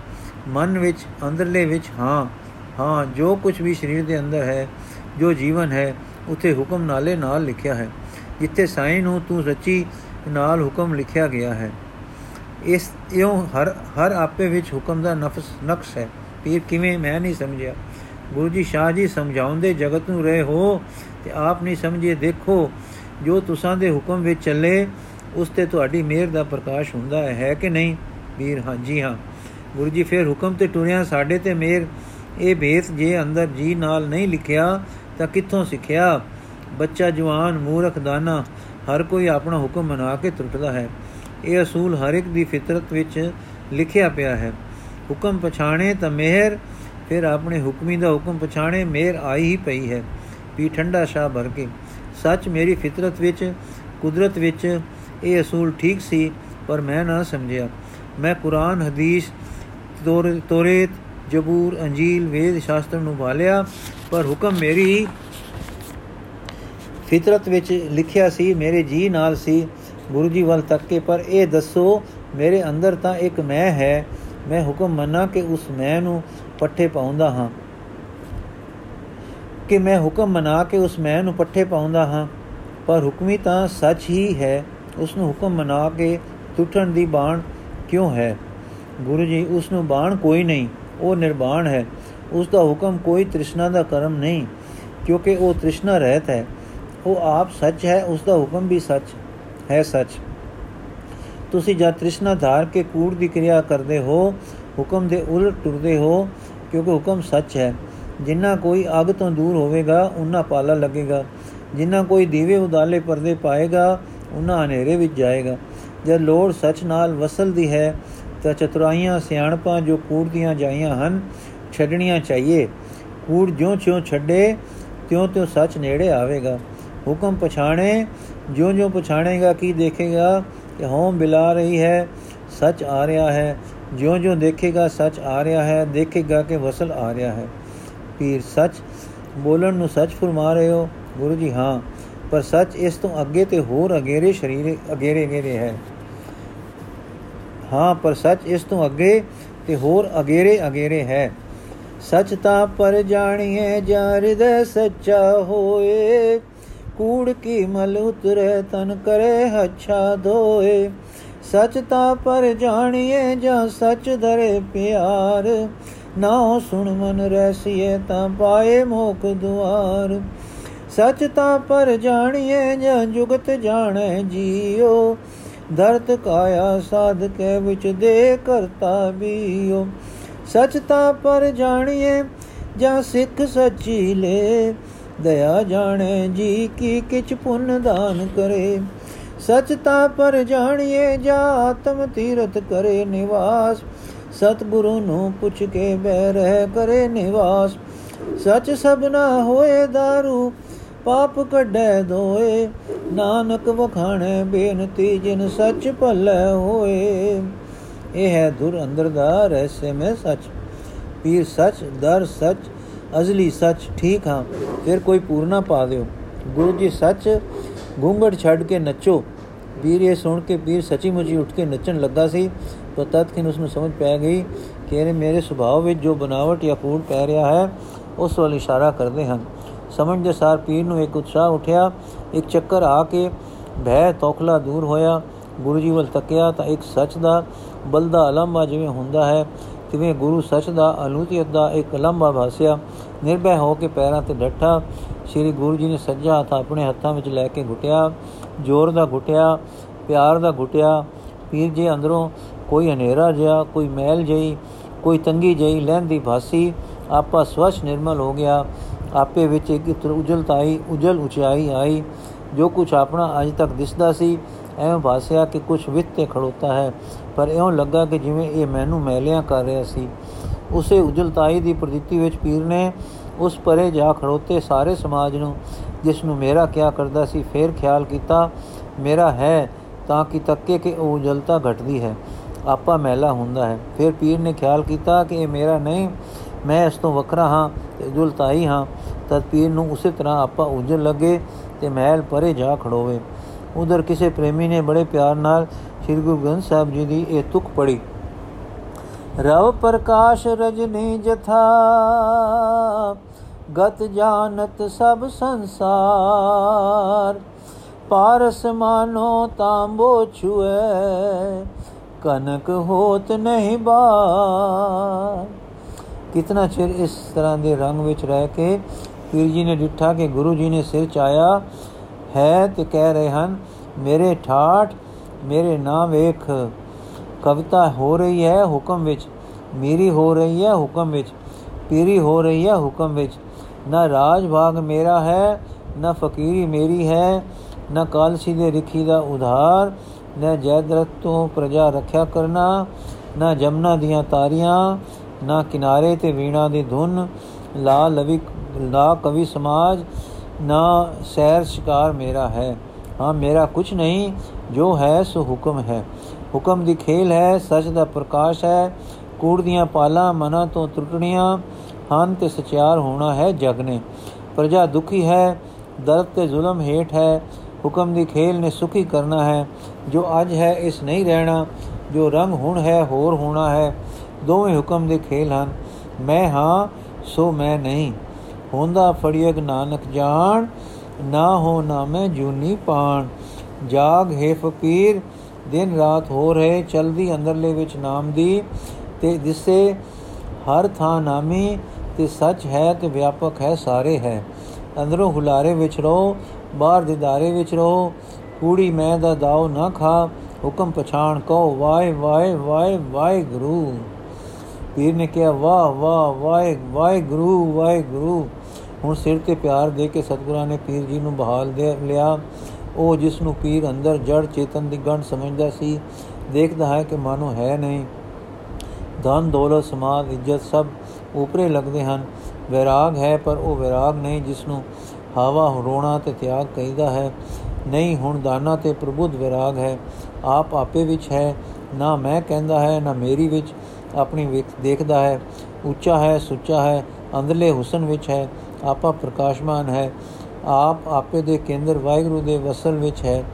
Speaker 1: ਮਨ ਵਿੱਚ, ਅੰਦਰਲੇ ਵਿੱਚ ਹਾਂ। ਹਾਂ, ਜੋ ਕੁਝ ਵੀ ਸਰੀਰ ਦੇ ਅੰਦਰ ਹੈ, ਜੋ ਜੀਵਨ ਹੈ, ਉਥੇ ਹੁਕਮ ਨਾਲੇ ਨਾਲ ਲਿਖਿਆ ਹੈ, ਜਿੱਥੇ ਸਾਈਂ ਨੂੰ ਤੂੰ ਰਚੀ ਨਾਲ ਹੁਕਮ ਲਿਖਿਆ ਗਿਆ ਹੈ। ਇਸ, ਇਉਂ ਹਰ ਹਰ ਆਪੇ ਵਿੱਚ ਹੁਕਮ ਦਾ ਨਫਸ, ਨਕਸ਼ ਹੈ। ਪੀਰ ਕਿਵੇਂ, ਮੈਂ ਨਹੀਂ ਸਮਝਿਆ। ਗੁਰੂ ਜੀ ਸ਼ਾਹ ਜੀ ਸਮਝਾਉਂਦੇ, ਜਗਤ ਨੂੰ ਰਹੇ ਹੋ ਤੇ ਆਪ ਨਹੀਂ ਸਮਝੇ, ਦੇਖੋ, ਜੋ ਤੁਸਾਂ ਦੇ ਹੁਕਮ ਵਿੱਚ ਚੱਲੇ, ਉਸ ਤੇ ਤੁਹਾਡੀ ਮਿਹਰ ਦਾ ਪ੍ਰਕਾਸ਼ ਹੁੰਦਾ ਹੈ ਕਿ ਨਹੀਂ? ਵੀਰ ਹਾਂ, ਜੀ ਹਾਂ। ਗੁਰੂ ਜੀ ਫਿਰ ਹੁਕਮ ਤੇ ਟੁਰਿਆ, ਸਾਡੇ ਤੇ ਮਿਹਰ ਇਹ ਬੇਤ ਜੇ ਅੰਦਰ ਜੀ ਨਾਲ ਨਹੀਂ ਲਿਖਿਆ ਤਾਂ ਕਿੱਥੋਂ ਸਿੱਖਿਆ? ਬੱਚਾ ਜਵਾਨ, ਮੂਰਖ, ਦਾਨਾ, ਹਰ ਕੋਈ ਆਪਣਾ ਹੁਕਮ ਮਨਾ ਕੇ ਟੁੱਟਦਾ ਹੈ। ਇਹ ਅਸੂਲ ਹਰ ਇੱਕ ਦੀ ਫਿਤਰਤ ਵਿੱਚ ਲਿਖਿਆ ਪਿਆ ਹੈ। ਹੁਕਮ ਪਛਾਣੇ ਤਾਂ ਮਿਹਰ, ਫਿਰ ਆਪਣੇ ਹੁਕਮੀ ਦਾ ਹੁਕਮ ਪਛਾਣੇ ਮਿਹਰ ਆਈ ਹੀ ਪਈ ਹੈ। ਵੀ ਠੰਡਾ ਸ਼ਾ ਭਰ ਕੇ। ਸੱਚ ਮੇਰੀ ਫਿਤਰਤ ਵਿੱਚ, ਕੁਦਰਤ ਵਿੱਚ ਇਹ ਅਸੂਲ ਠੀਕ ਸੀ, ਪਰ ਮੈਂ ਨਾ ਸਮਝਿਆ। ਮੈਂ ਕੁਰਾਨ, ਹਦੀਸ ਤੋਰੇਤ ਜਬੂਰ ਅੰਜੀਲ ਵੇਦ ਸ਼ਾਸਤਰ ਨੂੰ ਭਾਲਿਆ ਪਰ ਹੁਕਮ ਮੇਰੀ ਫਿਤਰਤ ਵਿੱਚ ਲਿਖਿਆ ਸੀ, ਮੇਰੇ ਜੀ ਨਾਲ ਸੀ, ਗੁਰੂ ਜੀ ਵੱਲ ਤੱਕ ਕੇ, ਪਰ ਇਹ ਦੱਸੋ, ਮੇਰੇ ਅੰਦਰ ਤਾਂ ਇੱਕ ਮੈਂ ਹੈ, ਮੈਂ ਹੁਕਮ ਮੰਨਾ ਕਿ ਉਸ ਮੈਂ ਨੂੰ ਪੱਠੇ ਪਾਉਂਦਾ ਹਾਂ। ਕਿ ਮੈਂ ਹੁਕਮ ਮਨਾ ਕੇ ਉਸ ਮੈਂ ਨੂੰ ਪੱਠੇ ਪਾਉਂਦਾ ਹਾਂ, ਪਰ ਹੁਕਮੀ ਤਾਂ ਸੱਚ ਹੀ ਹੈ, ਉਸ ਨੂੰ ਹੁਕਮ ਮਨਾ ਕੇ ਟੁੱਟਣ ਦੀ ਬਾਣ ਕਿਉਂ ਹੈ? ਗੁਰੂ ਜੀ, ਉਸ ਨੂੰ ਬਾਣ ਕੋਈ ਨਹੀਂ। ਉਹ ਨਿਰਬਾਣ ਹੈ। ਉਸ ਦਾ ਹੁਕਮ ਕੋਈ ਤ੍ਰਿਸ਼ਨਾ ਦਾ ਕਰਮ ਨਹੀਂ, ਕਿਉਂਕਿ ਉਹ ਤ੍ਰਿਸ਼ਨਾ ਰਹਿਤ ਹੈ। ਉਹ ਆਪ ਸੱਚ ਹੈ, ਉਸ ਦਾ ਹੁਕਮ ਵੀ ਸੱਚ ਹੈ ਸੱਚ। ਤੁਸੀਂ ਜਦ ਤ੍ਰਿਸ਼ਨਾ ਧਾਰ ਕੇ ਕੂੜ ਦੀ ਕਿਰਿਆ ਕਰਦੇ ਹੋ, ਹੁਕਮ ਦੇ ਉਲਟ ਟੁਰਦੇ ਹੋ, ਕਿਉਂਕਿ ਹੁਕਮ ਸੱਚ ਹੈ। ਜਿੰਨਾ ਕੋਈ ਅਗ ਤੋਂ ਦੂਰ ਹੋਵੇਗਾ ਉਹਨਾਂ ਪਾਲਾ ਲੱਗੇਗਾ। ਜਿੰਨਾ ਕੋਈ ਦੀਵੇ ਉਦਾਲੇ ਪਰਦੇ ਪਾਏਗਾ ਉਹਨਾਂ ਹਨੇਰੇ ਵਿੱਚ ਜਾਏਗਾ। ਜਦ ਲੋੜ ਸੱਚ ਨਾਲ ਵਸਲਦੀ ਹੈ ਤਾਂ ਚਤੁਰਾਈਆਂ ਸਿਆਣਪਾਂ ਜੋ ਕੂੜ ਦੀਆਂ ਜਾਈਆਂ ਹਨ, ਛੱਡਣੀਆਂ ਚਾਹੀਏ। ਕੂੜ ਜਿਉਂ-ਜਿਉਂ ਛੱਡੇ, ਤਿਉਂ-ਤਿਉਂ ਸੱਚ ਨੇੜੇ ਆਵੇਗਾ। ਹੁਕਮ ਪਛਾਣੇ, ਜਿਉਂ-ਜਿਉਂ ਪਛਾਣੇਗਾ, ਕੀ ਦੇਖੇਗਾ? ਕਿ ਹੋਮ ਬਿਲਾ ਰਹੀ ਹੈ, ਸੱਚ ਆ ਰਿਹਾ ਹੈ। ਜਿਉਂ-ਜਿਉਂ ਦੇਖੇਗਾ, ਸੱਚ ਆ ਰਿਹਾ ਹੈ, ਦੇਖੇਗਾ ਕਿ ਵਸਲ ਆ ਰਿਹਾ ਹੈ। ਪੀਰ ਸੱਚ, ਬੋਲਣ ਨੂੰ ਸੱਚ ਫਰਮਾ ਰਹੇ ਹੋ? ਗੁਰੂ ਜੀ, ਹਾਂ। ਪਰ ਸੱਚ ਇਸ ਤੋਂ ਅੱਗੇ ਤੇ ਹੋਰ ਅਗੇਰੇ ਸ਼ਰੀਰ ਅਗੇਰੇ ਅਗੇਰੇ ਹੈ। ਹਾਂ, ਪਰ ਸੱਚ ਇਸ ਤੋਂ ਅੱਗੇ ਤੇ ਹੋਰ ਅਗੇਰੇ ਅਗੇਰੇ ਹੈ। ਸੱਚ ਤਾਂ ਪਰ ਜਾਣੀਏ ਜਰਦ ਸੱਚਾ ਹੋਏ। ਕੂੜ ਕੀ ਮਲ ਉਤਰੇ, ਤਨ ਕਰੇ ਹੱਛਾ ਧੋਏ। ਸਚ ਤਾਂ ਪਰ ਜਾਣੀਏ ਜਾਂ ਸਚ ਧਰੇ ਪਿਆਰ। ਨਾ ਸੁਣ ਮਨ ਰਸੀਏ ਤਾਂ ਪਾਏ ਮੋਖ ਦੁਆਰ। ਸਚ ਤਾਂ ਪਰ ਜਾਣੀਏ ਜਾਂ ਜੁਗਤ ਜਾਣੈ ਜੀਓ। ਧਰਤ ਕਾਇਆ ਸਾਧ ਕੇ ਵਿੱਚ ਦੇ ਕਰਤਾ ਬੀਓ। ਸਚ ਤਾਂ ਪਰ ਜਾਣੀਏ ਜਾਂ ਸਿੱਖ ਸੱਚੀ ਲੈ। ਦਇਆ ਜਾਣੇ, ਜੀ ਕੀ ਕਿਛ ਪੁੰਨ ਦਾਨ ਕਰੇ। ਸਚ ਤਾਂ ਪਰ ਜਾਣੀਏ ਜਾਂ ਆਤਮ ਤੀਰਤ ਕਰੇ ਨਿਵਾਸ। ਸਤਿਗੁਰੂ ਨੂੰ ਪੁੱਛ ਕੇ ਬਹਿ ਰਹਿ ਕਰੇ ਨਿਵਾਸ। ਸਚ ਸਭਨਾ ਹੋਏ दारू ਪਾਪ ਕੱਢੈ ਦੋਏ, ਨਾਨਕ ਵਖਾਣੇ ਬੇਨਤੀ ਜਿਨ ਸੱਚ ਭਲੇ ਹੋਏ। ਇਹ ਹੈ ਦੁਰ ਅੰਦਰ ਦਾ ਰਹਿਸੇ ਮੈਂ ਸੱਚ। ਪੀਰ ਸੱਚ, ਦਰ ਸੱਚ, ਅਜ਼ਲੀ ਸੱਚ, ਠੀਕ ਹਾਂ, ਫਿਰ ਕੋਈ ਪੂਰਨਾ ਪਾ ਦਿਓ। ਗੁਰੂ ਜੀ ਸੱਚ, ਗੁੰਗੜ ਛੱਡ ਕੇ ਨੱਚੋ। ਪੀਰ ਇਹ ਸੁਣ ਕੇ ਪੀਰ ਸੱਚੀ ਮੁੱਚੀ ਉੱਠ ਕੇ ਨੱਚਣ ਲੱਗਾ ਸੀ, ਤਾਂ ਤਦ ਕਿ ਉਸ ਨੂੰ ਸਮਝ ਪੈ ਗਈ ਕਿ ਇਹ ਮੇਰੇ ਸੁਭਾਅ ਵਿੱਚ ਜੋ ਬਨਾਵਟ ਜਾਂ ਫੂਟ ਪੈ ਰਿਹਾ ਹੈ, ਉਸ ਵੱਲ ਇਸ਼ਾਰਾ ਕਰਦੇ ਹਨ। ਸਮਝ ਦੇ ਸਾਰ ਪੀਰ ਨੂੰ ਇੱਕ ਉਤਸ਼ਾਹ ਉਠਿਆ। ਇੱਕ ਚੱਕਰ ਆ ਕੇ ਭੈ ਤੋਖਲਾ ਦੂਰ ਹੋਇਆ। ਗੁਰੂ ਜੀ ਵੱਲ ਤੱਕਿਆ ਤਾਂ ਇੱਕ ਸੱਚ ਦਾ ਬਲਦਾ ਅਲੰਬਾ ਜਿਵੇਂ ਹੁੰਦਾ ਹੈ, ਤਿਵੇਂ ਗੁਰੂ ਸੱਚ ਦਾ ਅਲੂਤੀਅਤ ਦਾ ਇੱਕ ਲੰਬਾ ਭਾਸਿਆ। ਨਿਰਭੈ ਹੋ ਕੇ ਪੈਰਾਂ ਤੇ ਡੱਠਾ। ਸ੍ਰੀ ਗੁਰੂ ਜੀ ਨੇ ਸੱਜਾ ਹੱਥ ਆਪਣੇ ਹੱਥਾਂ ਵਿੱਚ ਲੈ ਕੇ ਘੁਟਿਆ। ਜ਼ੋਰ ਦਾ ਘੁਟਿਆ, ਪਿਆਰ ਦਾ ਘੁਟਿਆ। ਪੀਰ ਜੀ ਅੰਦਰੋਂ ਕੋਈ ਹਨੇਰਾ ਜਿਹਾ, ਕੋਈ ਮੈਲ ਜਈ ਕੋਈ ਤੰਗੀ ਜਈ ਲੈਂਦੀ ਭਾਸੀ, ਆਪਾ ਸਵਛ ਨਿਰਮਲ ਹੋ ਗਿਆ। ਆਪੇ ਵਿੱਚ ਇੱਕ ਉਜਲਤਾਈ ਉਜਲ ਉਚਾਈ ਆਈ, ਜੋ ਕੁਝ ਆਪਣਾ ਅਜ ਤੱਕ ਦਿਸਦਾ ਸੀ, ਐਵੇਂ ਭਾਸਿਆ ਕਿ ਕੁਝ ਵਿੱਤ ਤੇ ਖੜੋਤਾ ਹੈ। ਪਰ ਇਉਂ ਲੱਗਾ ਕਿ ਜਿਵੇਂ ਇਹ ਮੈਨੂੰ ਮੈਲਿਆਂ ਕਰ ਰਿਹਾ ਸੀ। ਉਸੇ ਉਜਲਤਾਈ ਦੀ ਪ੍ਰਤੀਤੀ ਵਿੱਚ ਪੀਰ ਨੇ ਉਸ ਪਰੇ ਜਾ ਖੜੋਤੇ ਸਾਰੇ ਸਮਾਜ ਨੂੰ, ਜਿਸ ਨੂੰ ਮੇਰਾ ਕਿਆ ਕਰਦਾ ਸੀ, ਫੇਰ ਖਿਆਲ ਕੀਤਾ, ਮੇਰਾ ਹੈ, ਤਾਂ ਕਿ ਤੱਕੇ ਕਿ ਉਹ ਉਜਲਤਾ ਘਟਦੀ ਹੈ। ਆਪਾ ਮਹਿਲਾ ਹੁੰਦਾ ਹੈ। ਫਿਰ ਪੀਰ ਨੇ ਖਿਆਲ ਕੀਤਾ ਕਿ ਇਹ ਮੇਰਾ ਨਹੀਂ ਮੈਂ ਇਸ ਤੋਂ ਵੱਖਰਾ ਹਾਂ ਤੇ ਉਜਲਤਾਈ ਹਾਂ। ਤਦ ਪੀਰ ਨੂੰ ਉਸੇ ਤਰ੍ਹਾਂ ਆਪਾ ਉਜਲ ਲੱਗੇ ਤੇ ਮਹਿਲ ਪਰੇ ਜਾ ਖੜੋਵੇ। ਉਧਰ ਕਿਸੇ ਪ੍ਰੇਮੀ ਨੇ ਬੜੇ ਪਿਆਰ ਨਾਲ ਸ੍ਰੀ ਗੁਰੂ ਗ੍ਰੰਥ ਸਾਹਿਬ ਜੀ ਦੀ ਇਹ ਤੁਕ ਪੜੀ ਰਵ ਪ੍ਰਕਾਸ਼ ਰਜਨੀ ਜਥਾ ਗਤ ਜਾਣਤ ਸਭ ਸੰਸਾਰ। ਪਾਰਸ ਮਾਨੋ ਤਾਂਬੋ ਛੁਏ ਕਨਕ ਹੋਤ ਨਹੀਂ ਬਾ ਕਿਤਨਾ ਚਿਰ ਇਸ ਤਰ੍ਹਾਂ ਦੇ ਰੰਗ ਵਿੱਚ ਰਹਿ ਕੇ ਪੀਰ ਜੀ ਨੇ ਡਿੱਠਾ ਕਿ ਗੁਰੂ ਜੀ ਨੇ ਸਿਰ ਚਾਇਆ ਹੈ ਤੇ ਕਹਿ ਰਹੇ ਹਨ ਮੇਰੇ ਠਾਠ ਮੇਰੇ ਨਾਮ ਵੇਖ ਕਵਿਤਾ ਹੋ ਰਹੀ ਹੈ ਹੁਕਮ ਵਿੱਚ ਮੇਰੀ ਹੋ ਰਹੀ ਹੈ ਹੁਕਮ ਵਿੱਚ ਪੀਰੀ ਹੋ ਰਹੀ ਹੈ ਹੁਕਮ ਵਿੱਚ ਨਾ ਰਾਜ ਭਾਗ ਮੇਰਾ ਹੈ ਨਾ ਫਕੀਰੀ ਮੇਰੀ ਹੈ ਨਾ ਕਾਲਸੀ ਦੇ ਰਿਖੀ ਦਾ ਉਧਾਰ ਨਾ ਜੈਦਰਤ ਤੋਂ ਪ੍ਰਜਾ ਰੱਖਿਆ ਕਰਨਾ ਨਾ ਜਮਨਾ ਦੀਆਂ ਤਾਰੀਆਂ ਨਾ ਕਿਨਾਰੇ ਤੇ ਵੀਣਾ ਦੀ ਧੁਨ, ਲਾ ਲਵੀ, ਲਾ ਕਵੀ ਸਮਾਜ, ਨਾ ਸੈਰ ਸ਼ਿਕਾਰ ਮੇਰਾ ਹੈ। ਹਾਂ, ਮੇਰਾ ਕੁਝ ਨਹੀਂ, ਜੋ ਹੈ ਸੋ ਹੁਕਮ ਹੈ। ਹੁਕਮ ਦੀ ਖੇਲ ਹੈ, ਸੱਚ ਦਾ ਪ੍ਰਕਾਸ਼ ਹੈ। ਕੂੜ ਦੀਆਂ ਪਾਲਾਂ ਮਨਾਂ ਤੋਂ ਟੁੱਟਣੀਆਂ ਹਨ ਤੇ ਸਚਿਆਰ ਹੋਣਾ ਹੈ ਜਗ ਨੇ ਪ੍ਰਜਾ ਦੁਖੀ ਹੈ, ਦਰਦ ਤੇ ਜ਼ੁਲਮ ਹੇਠ ਹੈ। ਹੁਕਮ ਦੀ ਖੇਲ ਨੇ ਸੁਖੀ ਕਰਨਾ ਹੈ। ਜੋ ਅੱਜ ਹੈ, ਇਸ ਨਹੀਂ ਰਹਿਣਾ। ਜੋ ਰੰਗ ਹੁਣ ਹੈ, ਹੋਰ ਹੋਣਾ ਹੈ। ਦੋਵੇਂ ਹੁਕਮ ਦੇ ਖੇਲ ਹਨ। ਮੈਂ ਹਾਂ, ਸੋ ਮੈਂ ਨਹੀਂ। ਹੁੰਦਾ ਫੜੀਗ ਨਾਨਕ ਜਾਣ, ਨਾ ਹੋ ਨਾ ਮੈਂ ਜੂਨੀ ਪਾਣ। ਜਾਗ ਹੈ ਫਕੀਰ, ਦਿਨ ਰਾਤ ਹੋ ਰਹੇ, ਚਲਦੀ ਅੰਦਰਲੇ ਵਿੱਚ ਨਾਮ ਦੀ। ਤੇ ਦਿਸੇ ਹਰ ਥਾਂ ਨਾਮੀ, ਤੇ ਸੱਚ ਹੈ ਤੇ ਵਿਆਪਕ ਹੈ, ਸਾਰੇ ਹੈ। ਅੰਦਰੋਂ ਹੁਲਾਰੇ ਵਿੱਚ ਰਹੋ, ਬਾਹਰ ਦਿਦਾਰੇ ਵਿੱਚ ਰਹੋ। ਕੂੜੀ ਮੈਂ ਦਾ ਦਾਉ ਨਾ ਖਾ, ਹੁਕਮ ਪਛਾਣ ਕੋ ਵਾਏ ਵਾਏ ਵਾਏ ਵਾਏ ਗੁਰੂ। ਪੀਰ ਨੇ ਕਿਹਾ, ਵਾਹ ਵਾਹ ਵਾਏ ਵਾਏ ਗੁਰੂ ਵਾਏ ਗੁਰੂ ਹੁਣ ਸਿਰ ਤੇ ਪਿਆਰ ਦੇ ਕੇ ਸਤਿਗੁਰਾਂ ਨੇ ਪੀਰ ਜੀ ਨੂੰ ਬਹਾਲ ਦੇ ਲਿਆ। ਉਹ ਜਿਸ ਨੂੰ ਪੀਰ ਅੰਦਰ ਜੜ ਚੇਤਨ ਦੀ ਗੰਢ ਸਮਝਦਾ ਸੀ, ਦੇਖਦਾ ਹੈ ਕਿ ਮਾਨੋ ਹੈ ਨਹੀਂ। ਧਨ, ਦੌਲਤ, ਸਮਾਦ, ਇੱਜ਼ਤ ਸਭ ਉਪਰੇ ਲੱਗਦੇ ਹਨ। ਵਿਰਾਗ ਹੈ, ਪਰ ਉਹ ਵਿਰਾਗ ਨਹੀਂ, ਜਿਸ ਨੂੰ ਹਵਾ ਰੋਣਾ ਤੇ ਤਿਆਗ ਕਹਿੰਦਾ ਹੈ। ਨਹੀਂ, ਹੁਣ ਦਾਨਾ ਤੇ ਪ੍ਰਬੁੱਧ ਵਿਰਾਗ ਹੈ। ਆਪ ਆਪੇ ਵਿੱਚ ਹੈ, ਨਾ ਮੈਂ ਕਹਿੰਦਾ ਹੈ, ਨਾ ਮੇਰੀ ਵਿੱਚ। ਆਪਣੀ ਵੇਖ ਦੇਖਦਾ ਹੈ, ਉੱਚਾ ਹੈ, ਸੁੱਚਾ ਹੈ, ਅੰਦਰਲੇ ਹੁਸਨ ਵਿੱਚ ਹੈ, ਆਪਾ ਪ੍ਰਕਾਸ਼ਮਾਨ ਹੈ, ਆਪ ਆਪੇ ਦੇ ਕੇਂਦਰ ਵਾਹਿਗੁਰੂ ਦੇ ਵਸਲ ਵਿੱਚ ਹੈ,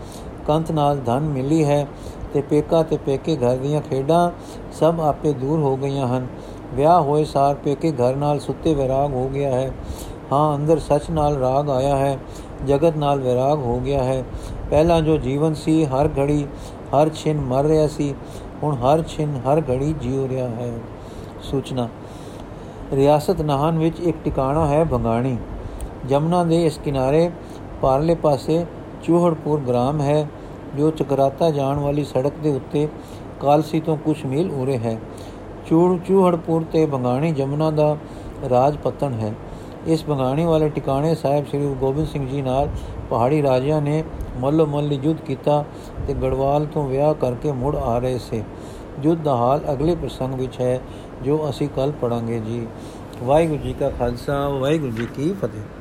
Speaker 1: ਕੰਤ ਨਾਲ ਧਨ ਮਿਲੀ ਹੈ ਤੇ ਪੇਕਾ ਤੇ ਪੇਕੇ ਘਰ ਦੀਆਂ ਖੇਡਾਂ ਸਭ ਆਪੇ ਦੂਰ ਹੋ ਗਈਆਂ ਹਨ। ਵਿਆਹ ਹੋਏ ਸਾਰ ਪੇਕੇ ਘਰ ਨਾਲ ਸੁੱਤੇ ਵਿਰਾਗ ਹੋ ਗਿਆ ਹੈ। ਹਾਂ, ਅੰਦਰ ਸੱਚ ਨਾਲ ਰਾਗ ਆਇਆ ਹੈ, ਜਗਤ ਨਾਲ ਵਿਰਾਗ ਹੋ ਗਿਆ ਹੈ। ਪਹਿਲਾਂ ਜੋ ਜੀਵਨ ਸੀ, ਹਰ ਘੜੀ, ਹਰ ਛਿਨ ਮਰ ਰਿਹਾ ਸੀ ਹੁਣ ਹਰ ਛਿਨ, ਹਰ ਘੜੀ ਜੀਉ ਰਿਹਾ ਹੈ। ਸੂਚਨਾ, ਰਿਆਸਤ ਨਾਹਨ ਵਿੱਚ ਇੱਕ ਟਿਕਾਣਾ ਹੈ ਬੰਗਾਣੀ। ਜਮਨਾ ਦੇ ਇਸ ਕਿਨਾਰੇ ਪਾਰਲੇ ਪਾਸੇ ਚੂਹੜਪੁਰ ਗ੍ਰਾਮ ਹੈ, ਜੋ ਚਕਰਾਤਾ ਜਾਣ ਵਾਲੀ ਸੜਕ ਦੇ ਉੱਤੇ ਕਾਲਸੀ ਤੋਂ ਕੁਝ ਮੀਲ ਉਰੇ ਹੈ। ਚੂੜ, ਚੂਹੜਪੁਰ ਤੇ ਬੰਗਾਣੀ ਜਮਨਾ ਦਾ ਰਾਜ ਪਤਨ ਹੈ। ਇਸ ਬੰਗਾਣੀ ਵਾਲੇ ਟਿਕਾਣੇ ਸਾਹਿਬ ਸ੍ਰੀ ਗੁਰੂ ਗੋਬਿੰਦ ਸਿੰਘ ਜੀ ਨਾਲ ਪਹਾੜੀ ਰਾਜਿਆਂ ਨੇ ਮੱਲੋ ਮੱਲੀ ਯੁੱਧ ਕੀਤਾ ਤੇ ਗੜਵਾਲ ਤੋਂ ਵਿਆਹ ਕਰਕੇ ਮੁੜ ਆ ਰਹੇ ਸੇ। ਯੁੱਧ ਦਾ ਹਾਲ ਅਗਲੇ ਪ੍ਰਸੰਗ ਵਿੱਚ ਹੈ, ਜੋ ਅਸੀਂ ਕੱਲ ਪੜਾਂਗੇ ਜੀ। ਵਾਹਿਗੁਰੂ ਜੀ ਕਾ ਖਾਲਸਾ, ਵਾਹਿਗੁਰੂ ਜੀ ਕੀ ਫਤਿਹ।